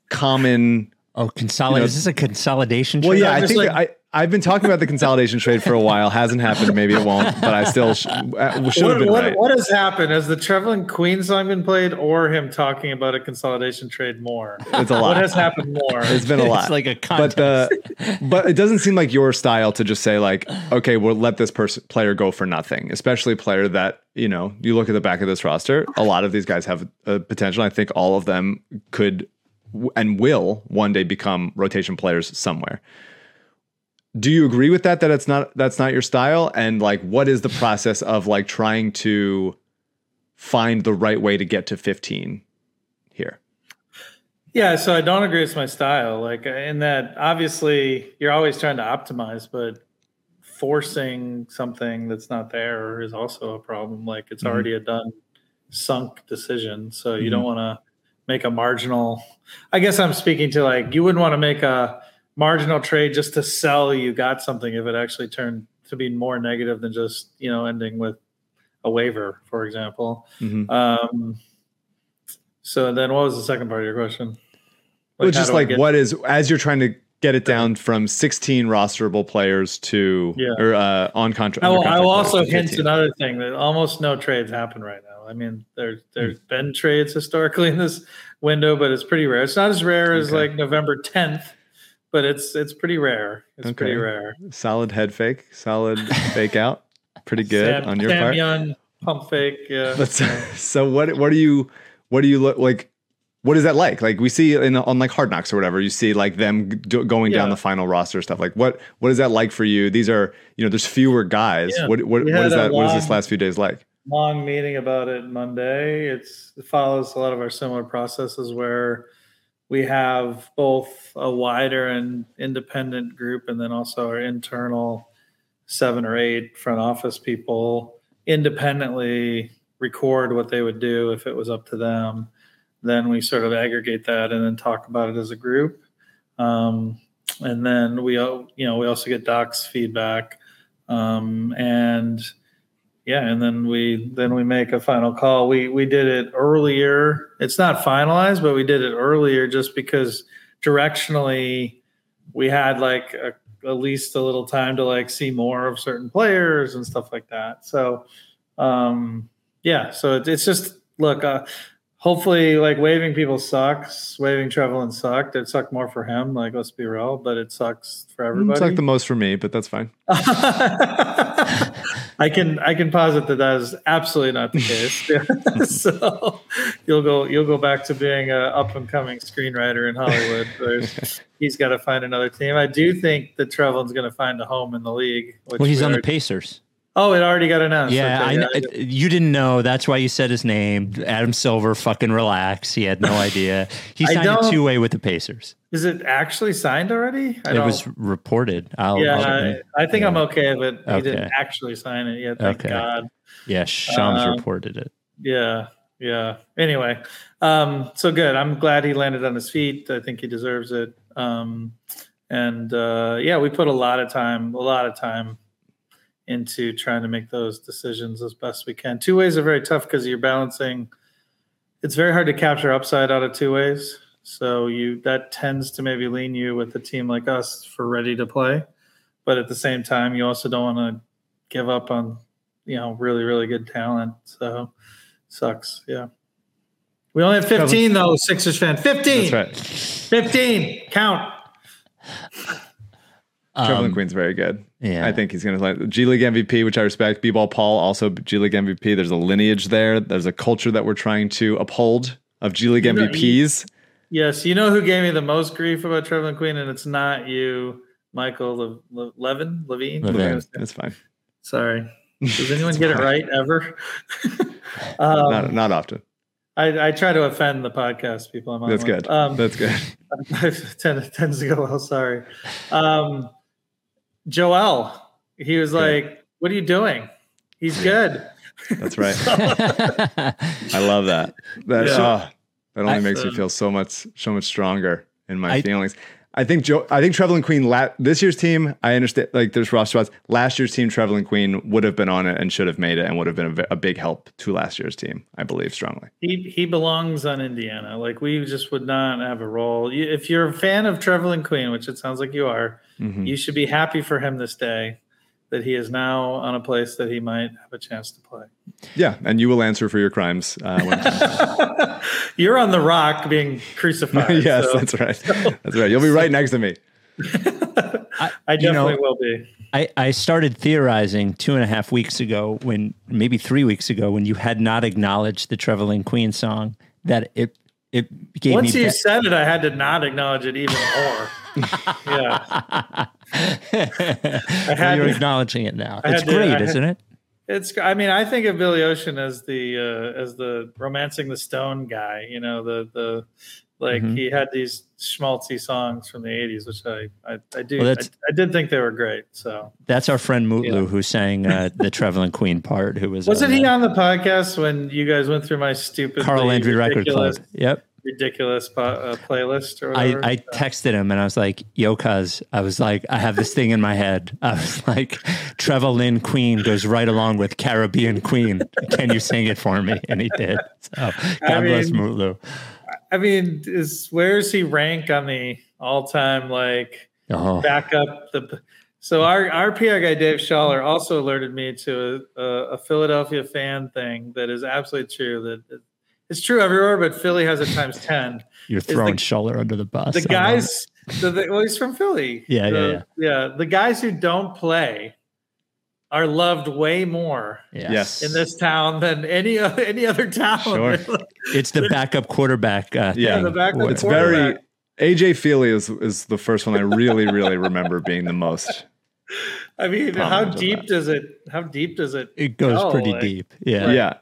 common Oh, consolidate. You know- is this a consolidation? well, trade? yeah, I think like- I, I've been talking about the consolidation trade for a while. Hasn't happened. Maybe it won't, but I still sh- uh, should have What, been what, right. what has happened? Has the Trevelin Queen song been played or him talking about a consolidation trade more? It's a lot. What has happened more? It's been a lot. It's like a but the but it doesn't seem like your style to just say like, okay, we'll let this person player go for nothing, especially a player that you know. You look at the back of this roster. A lot of these guys have a potential. I think all of them could and will one day become rotation players somewhere. Do you agree with that? That it's not that's not your style, and like, what is the process of like trying to find the right way to get to fifteen here? Yeah, so I don't agree it's my style. Like in that obviously you're always trying to optimize, but forcing something that's not there is also a problem. Like it's Mhm. already a done sunk decision. So you don't want to make a marginal I guess I'm speaking to like you wouldn't want to make a marginal trade just to sell you got something if it actually turned to be more negative than just, you know, ending with a waiver, for example. Mhm. Um so then what was the second part of your question? well, just like what is as you're trying to get it down from 16 rosterable players to Yeah. or uh, on contract. I will, under I will also hint another thing that almost no trades happen right now. I mean, there there's Hmm. been trades historically in this window, but it's pretty rare. It's not as rare as like November 10th, but it's it's pretty rare. It's Okay. pretty rare. solid head fake, solid fake out. Pretty good Sam, on your part. Pump fake. Yeah. So, what? What do you? What do you look like? What is that like? Like we see in on like Hard Knocks or whatever, you see like them do, going down the final roster stuff. Like what? What is that like for you? These are you know, there's fewer guys. Yeah. What? What, what is that? What is this last few days like? long meeting about it Monday. It's it follows a lot of our similar processes where we have both a wider and independent group and then also our internal seven or eight front office people independently record what they would do if it was up to them. Then we sort of aggregate that and then talk about it as a group. Um, and then we, you know, we also get docs feedback. Um, and yeah, and then we then we make a final call. We we did it earlier. It's not finalized, but we did it earlier just because directionally we had like a, at least a little time to like see more of certain players and stuff like that. So um yeah, so it, it's just look uh hopefully like waving people sucks. Waving Trevelin sucked. It sucked more for him, like let's be real, but it sucks for everybody. It's like the most for me, but that's fine. I can I can posit that that is absolutely not the case. so you'll go you'll go back to being an up and coming screenwriter in Hollywood. There's, he's got to find another team. I do think that Trevelin's going to find a home in the league. Which Well, he's on the Pacers. Oh, it already got announced. Yeah, Okay, I, you didn't know. That's why you said his name. Adam Silver. Fucking relax. He had no idea. He signed a two way with the Pacers. Is it actually signed already? I It don't- was reported. I'll, Yeah, I'll- I, I think yeah. I'm okay, but he Okay. didn't actually sign it yet. Thank Okay. God. yeah. Shams Um, reported it. Yeah, yeah. Anyway, um, so good. I'm glad he landed on his feet. I think he deserves it. Um, and uh, yeah, we put a lot of time, a lot of time into trying to make those decisions as best we can. Two ways are very tough because you're balancing. It's very hard to capture upside out of two ways. So you that tends to maybe lean you with a team like us for ready to play, but at the same time, you also don't want to give up on you know really really good talent. So sucks. Yeah. We only have 15 though, Sixers fan. 15. That's right. 15. Count. Trevelin Um, Queen's very good. yeah. I think he's going to play G League MVP, which I respect. B Ball Paul also G League MVP. There's a lineage there. There's a culture that we're trying to uphold of G League You know, MVPs. Yes, you know who gave me the most grief about Trevor Queen, and it's not you, Michael Le- Le- Levin, Levine. Levin. It's fine. Sorry. Does anyone get it right ever? um, not not often. I, I try to offend the podcast people. I'm on That's with. good. Um, That's good. tend, tends to go well. Sorry. Um, Joel, he was like, "What are you doing?" He's good. That's right. I love that. That Yeah. oh, that only I- makes me uh, feel so much so much stronger in my I- feelings. I think Joe. I think Trevelin Queen. La- this year's team. I understand. Like there's roster spots. Last year's team, Trevelin Queen would have been on it and should have made it and would have been a, a big help to last year's team. I believe strongly. He he belongs on Indiana. Like we just would not have a role. If you're a fan of Trevelin Queen, which it sounds like you are, Mhm. you should be happy for him this day that he is now on a place that he might have a chance to play. Yeah, and you will answer for your crimes. Uh, when You're on the rock being crucified. yes, so that's right. That's right. You'll be right next to me. I you know- definitely will be. I, I started theorizing two and a half weeks ago when maybe three weeks ago when you had not acknowledged the Trevelin Queen song that it it gave Once me you ba- said it, I had to not acknowledge it even more. yeah, Well, you're to- acknowledging it now. It's to- great, had- isn't it? it's. I mean, I think of Billy Ocean as the uh, as the romancing the stone guy. You know, the the like Mhm. he had these schmaltzy songs from the '80s, which I I, I do. Well, I, I did think they were great. So That's our friend Mutlu Yeah. who sang uh, the Trevelin Queen part. Who was wasn't on he that. on the podcast when you guys went through my stupid Carl Landry Record Club? Yep. Ridiculous po- uh, playlist or I, whatever? I texted him and I was like, "Yo, cuz," I was like, "I have this thing in my head." I was like, "Trevelin Queen goes right along with Caribbean Queen. Can you sing it for me?" And he did. So God bless mean- Mutlu. I mean, is where does he rank on the all-time like Oh, back up the. So our our PR guy Dave Sholler also alerted me to a, a, a Philadelphia fan thing that is absolutely true. That it's true everywhere, but Philly has it times ten. you're the- throwing Sholler under the bus. The guys, the, the, well, he's from Philly. Yeah, yeah, The- yeah. The guys who don't play are loved way more Yes. in this town than any other any other town. Sure. It's the backup quarterback. Uh, Yeah, thing. the backup it's quarterback. very AJ Feeley is is the first one I really really remember being the most. I mean, how deep does it? How deep does it? It goes go? pretty Like- deep. Yeah. Yeah,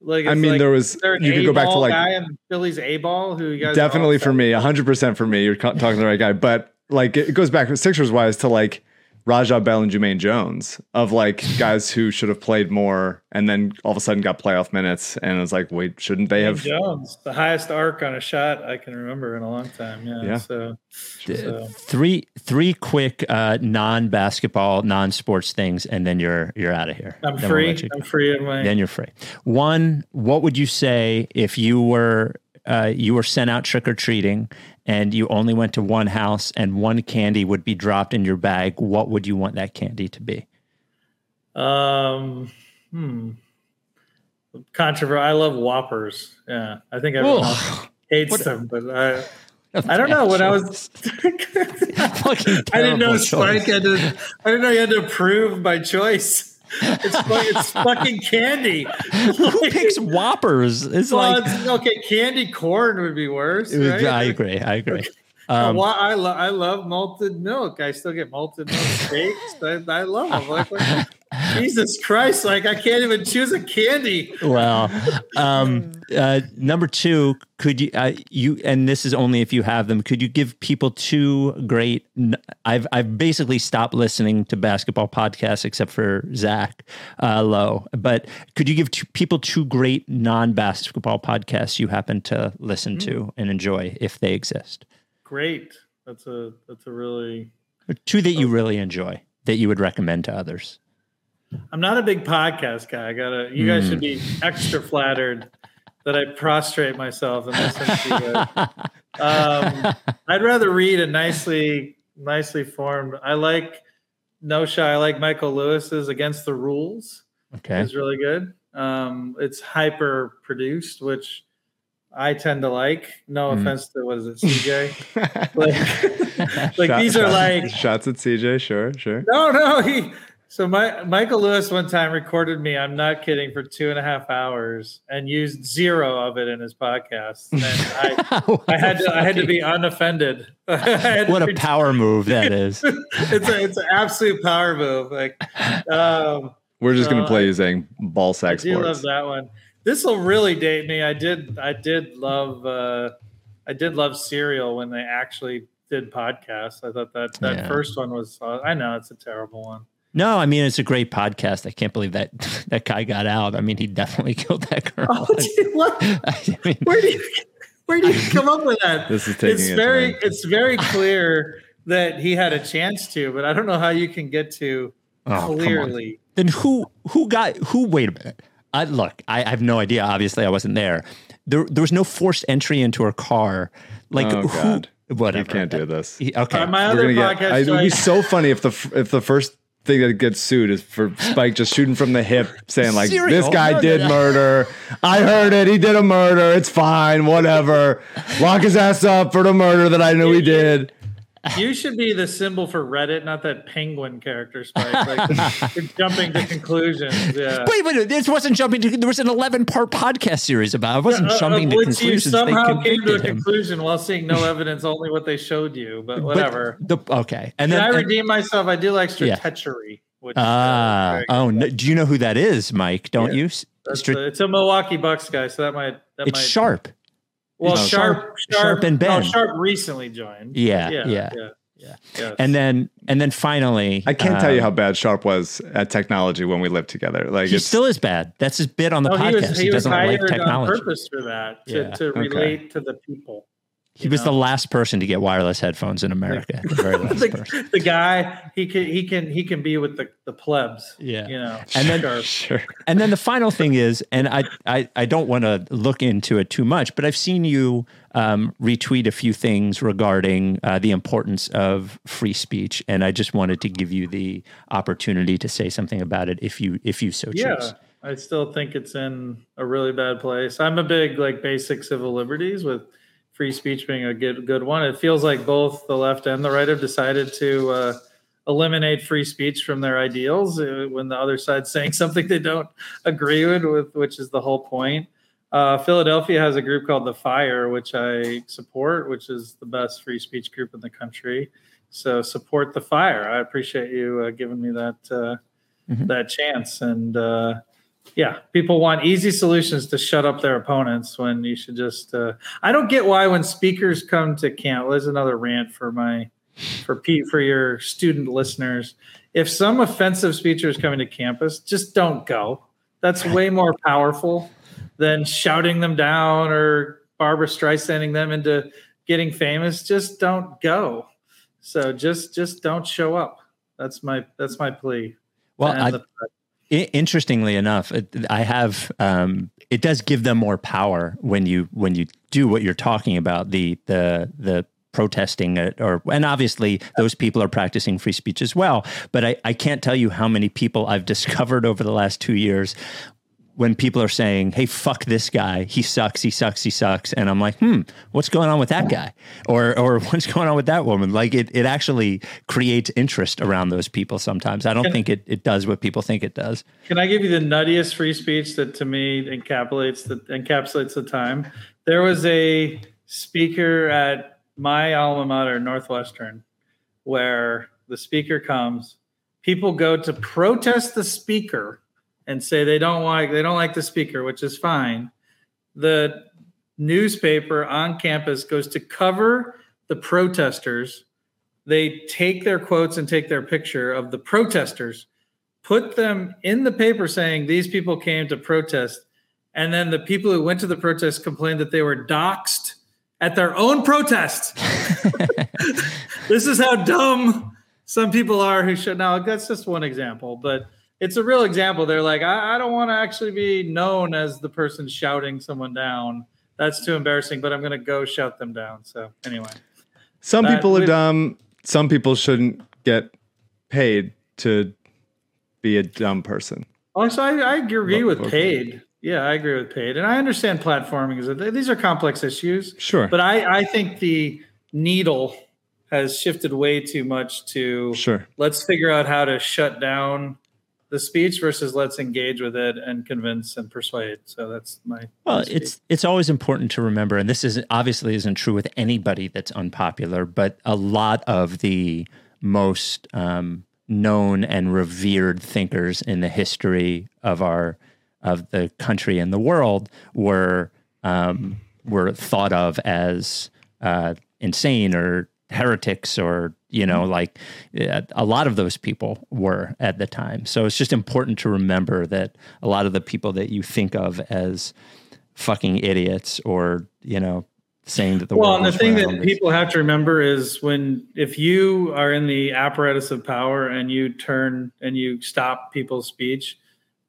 Like, I mean like, there was there you could go back to like guy in Philly's A ball who you guys definitely for me 100% for me you're talking to the right guy but like it goes back sixers wise to like Raja Bell and Jumaine Jones of like guys who should have played more and then all of a sudden got playoff minutes and it's like wait shouldn't they have Jones, the highest arc on a shot I can remember in a long time. Yeah. Yeah. So, so Three three quick uh, non basketball, non sports things, and then you're you're out of here. I'm Then we'll free. let you go. I'm free of my. then you're free. One, what would you say if you were uh, you were sent out trick or treating and you only went to one house and one candy would be dropped in your bag? What would you want that candy to be? Um, hmm. Controversial. I love Whoppers. Yeah, I think everyone hates them, but I. I don't know. When I was, I didn't know Spike choice. had to. I didn't know you had to approve my choice. It's it's fucking candy. Who picks Whoppers? It's Well, like it's- okay, candy corn would be worse. right? I agree. I agree. Um, well, I love I love malted milk. I still get malted milk steaks. I, I love them. Like, like, Jesus Christ! Like I can't even choose a candy. well, um, uh, number two, could you uh, you and this is only if you have them. Could you give people two great? I've I've basically stopped listening to basketball podcasts except for Zach uh, Lowe. But could you give two, people two great non-basketball podcasts you happen to listen to and enjoy if they exist? Great. That's a that's a really. Or two that you really enjoy that you would recommend to others. I'm not a big podcast guy. I gotta. You guys should be extra flattered that I prostrate myself and listen to you. Um, I'd rather read a nicely nicely formed. I like No Shy. I like Michael Lewis's Against the Rules. Okay. is really good. Um, it's hyper produced, which I tend to like. No Mm. offense to what is it, CJ? like, like Shot- these are shots- like shots at CJ sure sure no, no. He so my Michael Lewis one time recorded me. I'm not kidding for two and a half hours and used zero of it in his podcast. And I, I had to I had to be unoffended. I had to what a be- power move that is. it's a it's an absolute power move. Like um, we're just gonna Uh, play using ball I sack do love that one. This will really date me. I did. I did love. Uh, I did love Serial when they actually did podcasts. I thought that that Yeah. first one was. Uh, I know it's a terrible one. No, I mean it's a great podcast. I can't believe that that guy got out. I mean, he definitely killed that girl. Oh, gee, what? I mean, Where do you where do you come up with that? This is taking it's very turn. it's very clear that he had a chance to, but I don't know how you can get to Oh, clearly. then who who got who? Wait a minute. I, look, I, I have no idea. Obviously, I wasn't there. There, there was no forced entry into her car. Like Oh, who? God. Whatever. you can't do this He- okay. Uh, my We're other gonna get, podcast I, it would be so funny if the if the first thing that gets sued is for Spike just shooting from the hip, saying like, Serial. "This guy no, did murder. I heard it. He did a murder. It's fine. Whatever. Lock his ass up for the murder that I knew he did." You should be the symbol for Reddit, not that penguin character, Spike. Like you're jumping to conclusions. Yeah. Wait, wait, this wasn't jumping to. There was an eleven-part podcast series about. it. I wasn't Uh, jumping uh, to conclusions. you They somehow came to a him. conclusion while seeing no evidence, only what they showed you. But But whatever. the, okay, and then I and- redeem myself? I do like Yeah. Stratechery. Which, uh, ah, very oh, no, do you know who that is, Mike? Don't Yeah. you? That's Stra- the- it's a Milwaukee Bucks guy, so that might that it's might sharp. Well, It's sharp, Sharp- sharp, Sharp and no, Ben. sharp recently joined. Yeah, yeah, yeah, yeah. yeah. Yes. And then, and then finally, I can't tell you um, how bad Sharp was at technology when we lived together. Like he it's still is bad. That's his bit on the No, podcast. he was, he was doesn't like hired on purpose for that to, Yeah. to Okay. relate to the people. He was the last person to get wireless headphones in America. The very last the, person. the guy he can he can he can be with the the plebs. Yeah. you know. And then- Sure. Sure. And then the final thing is, and I, I, I don't want to look into it too much, but I've seen you um, retweet a few things regarding uh, the importance of free speech, and I just wanted to give you the opportunity to say something about it if you if you so choose. yeah, I still think it's in a really bad place. I'm a big like basic civil liberties with free speech being a good good one. It feels like both the left and the right have decided to uh, eliminate free speech from their ideals uh, when the other side's saying something they don't agree with, with which is the whole point. Uh, Philadelphia has a group called the Fire, which I support, which is the best free speech group in the country. So support the Fire. I appreciate you uh, giving me that uh, that chance. And uh, yeah, people want easy solutions to shut up their opponents when you should just. Uh, I don't get why when speakers come to camp. There's another rant for my for Pete for your student listeners. If some offensive speaker is coming to campus, just don't go. That's way more powerful than shouting them down or Barbara Streisanding them into getting famous. Just don't go. So just just don't show up. That's my that's my plea. Well, I, the- I- interestingly enough, I have. Um, it does give them more power when you when you do what you're talking about the the the protesting it or and obviously those people are practicing free speech as well but I, I can't tell you how many people i've discovered over the last two years when people are saying hey fuck this guy. He sucks. He sucks. He sucks. And i'm like hmm what's going on with that guy? Or or what's going on with that woman? Like it, it actually creates interest around those people sometimes. I don't think it, it does what people think it does. Can I give you the nuttiest free speech that to me encapsulates the encapsulates the time? There was a speaker at my alma mater, Northwestern, where the speaker comes. People go to protest the speaker and say they don't like they don't like the speaker, which is fine. The newspaper on campus goes to cover the protesters. They take their quotes and take their picture of the protesters put them in the paper saying these people came to protest. And then the people who went to the protest complained that they were doxxed at their own protest. this is how dumb some people are who should. Now, that's just one example, but it's a real example. They're like, I, I don't want to actually be known as the person shouting someone down. That's too embarrassing, but I'm going to go shout them down. So, anyway. Some That people are dumb. Some people shouldn't get paid to be a dumb person. Also, I, I agree with Okay. paid. Yeah, I agree with paid, and I understand platforming is these are complex issues. Sure. but I I think the needle has shifted way too much to Sure. let's figure out how to shut down the speech versus let's engage with it and convince and persuade. So that's my Well, speech. it's it's always important to remember, and this is obviously isn't true with anybody that's unpopular, but a lot of the most um, known and revered thinkers in the history of our of the country and the world were um, were thought of as uh, insane or heretics or you know like uh, a lot of those people were at the time. So it's just important to remember that a lot of the people that you think of as fucking idiots or you know saying that the well, world and the thing that people have to remember is when if you are in the apparatus of power and you turn and you stop people's speech,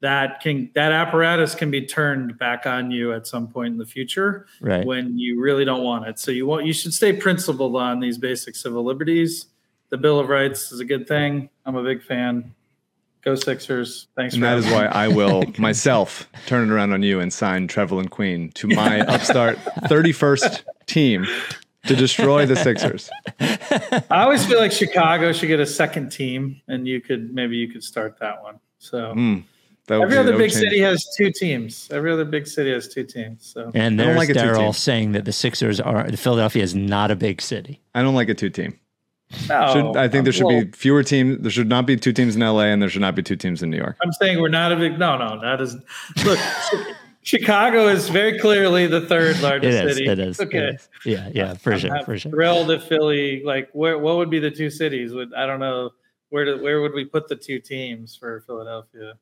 that can that apparatus can be turned back on you at some point in the future Right. when you really don't want it. So you want you should stay principled on these basic civil liberties. The Bill of Rights is a good thing. I'm a big fan. Go Sixers! Thanks And for that is having me. why I will myself turn it around on you and sign Trevelin Queen to my upstart 31st team to destroy the Sixers. I always feel like Chicago should get a second team, and you could maybe you could start that one. So. Mm, that would Every be- other that big change- city has two teams. Every other big city has two teams. So and I don't there's like. Daryl saying that the Sixers are Philadelphia is not a big city. I don't like a two team. no, Should, I think there should well, be fewer teams. There should not be two teams in LA, and there should not be two teams in New York. I'm saying we're not a big. No, no, that is. Look, Chicago is very clearly the third largest is. city. It is. Okay. It is. Yeah. Yeah. For sure. I'm For sure. thrilled if Philly. Like, where what would be the two cities? Would I don't know where to, where would we put the two teams for Philadelphia?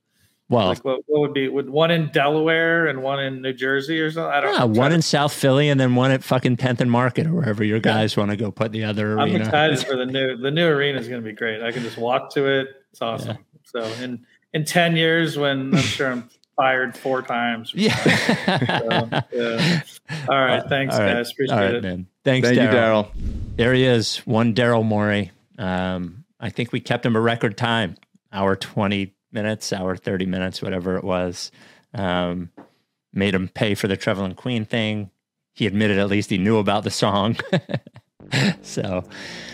Well, Like what, what would be would one in Delaware and one in New Jersey or something? I don't yeah, know. one in South Philly and then one at fucking Tenth and Market or wherever your guys want to go put the other I'm arena. excited for the new the new arena is going to be great. I can just walk to it. It's awesome. So in in ten years, when I'm sure I'm fired four times. Yeah. So, yeah. All right. Thanks, All right. guys. Appreciate All right, it. man. Thanks, Thank you, Daryl. Daryl. There he is, one Daryl Morey. Um, I think we kept him a record time, hour 20 minutes, hour 30 minutes, whatever it was. Um, made him pay for the Trevelin Queen thing. He admitted at least he knew about the song. so,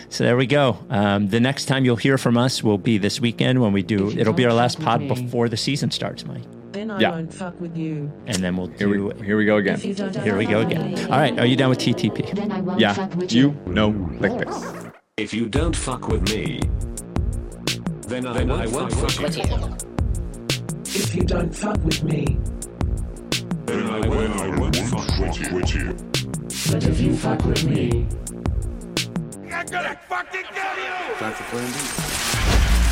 so there we go. Um, the next time you'll hear from us will be this weekend when we do. It'll be our last pod before the season starts, Mike, Then I Yeah. won't fuck with you. and then we'll Here do. we, here we go again. Here we go again. All right, are you done with TTP? Yeah, you know, like this. If you don't fuck with me, then I, won't, fuck, with you. If you don't fuck with me. Then I won't, fuck with you. But if you fuck with me. I'm gonna fucking kill you! Time for plan B.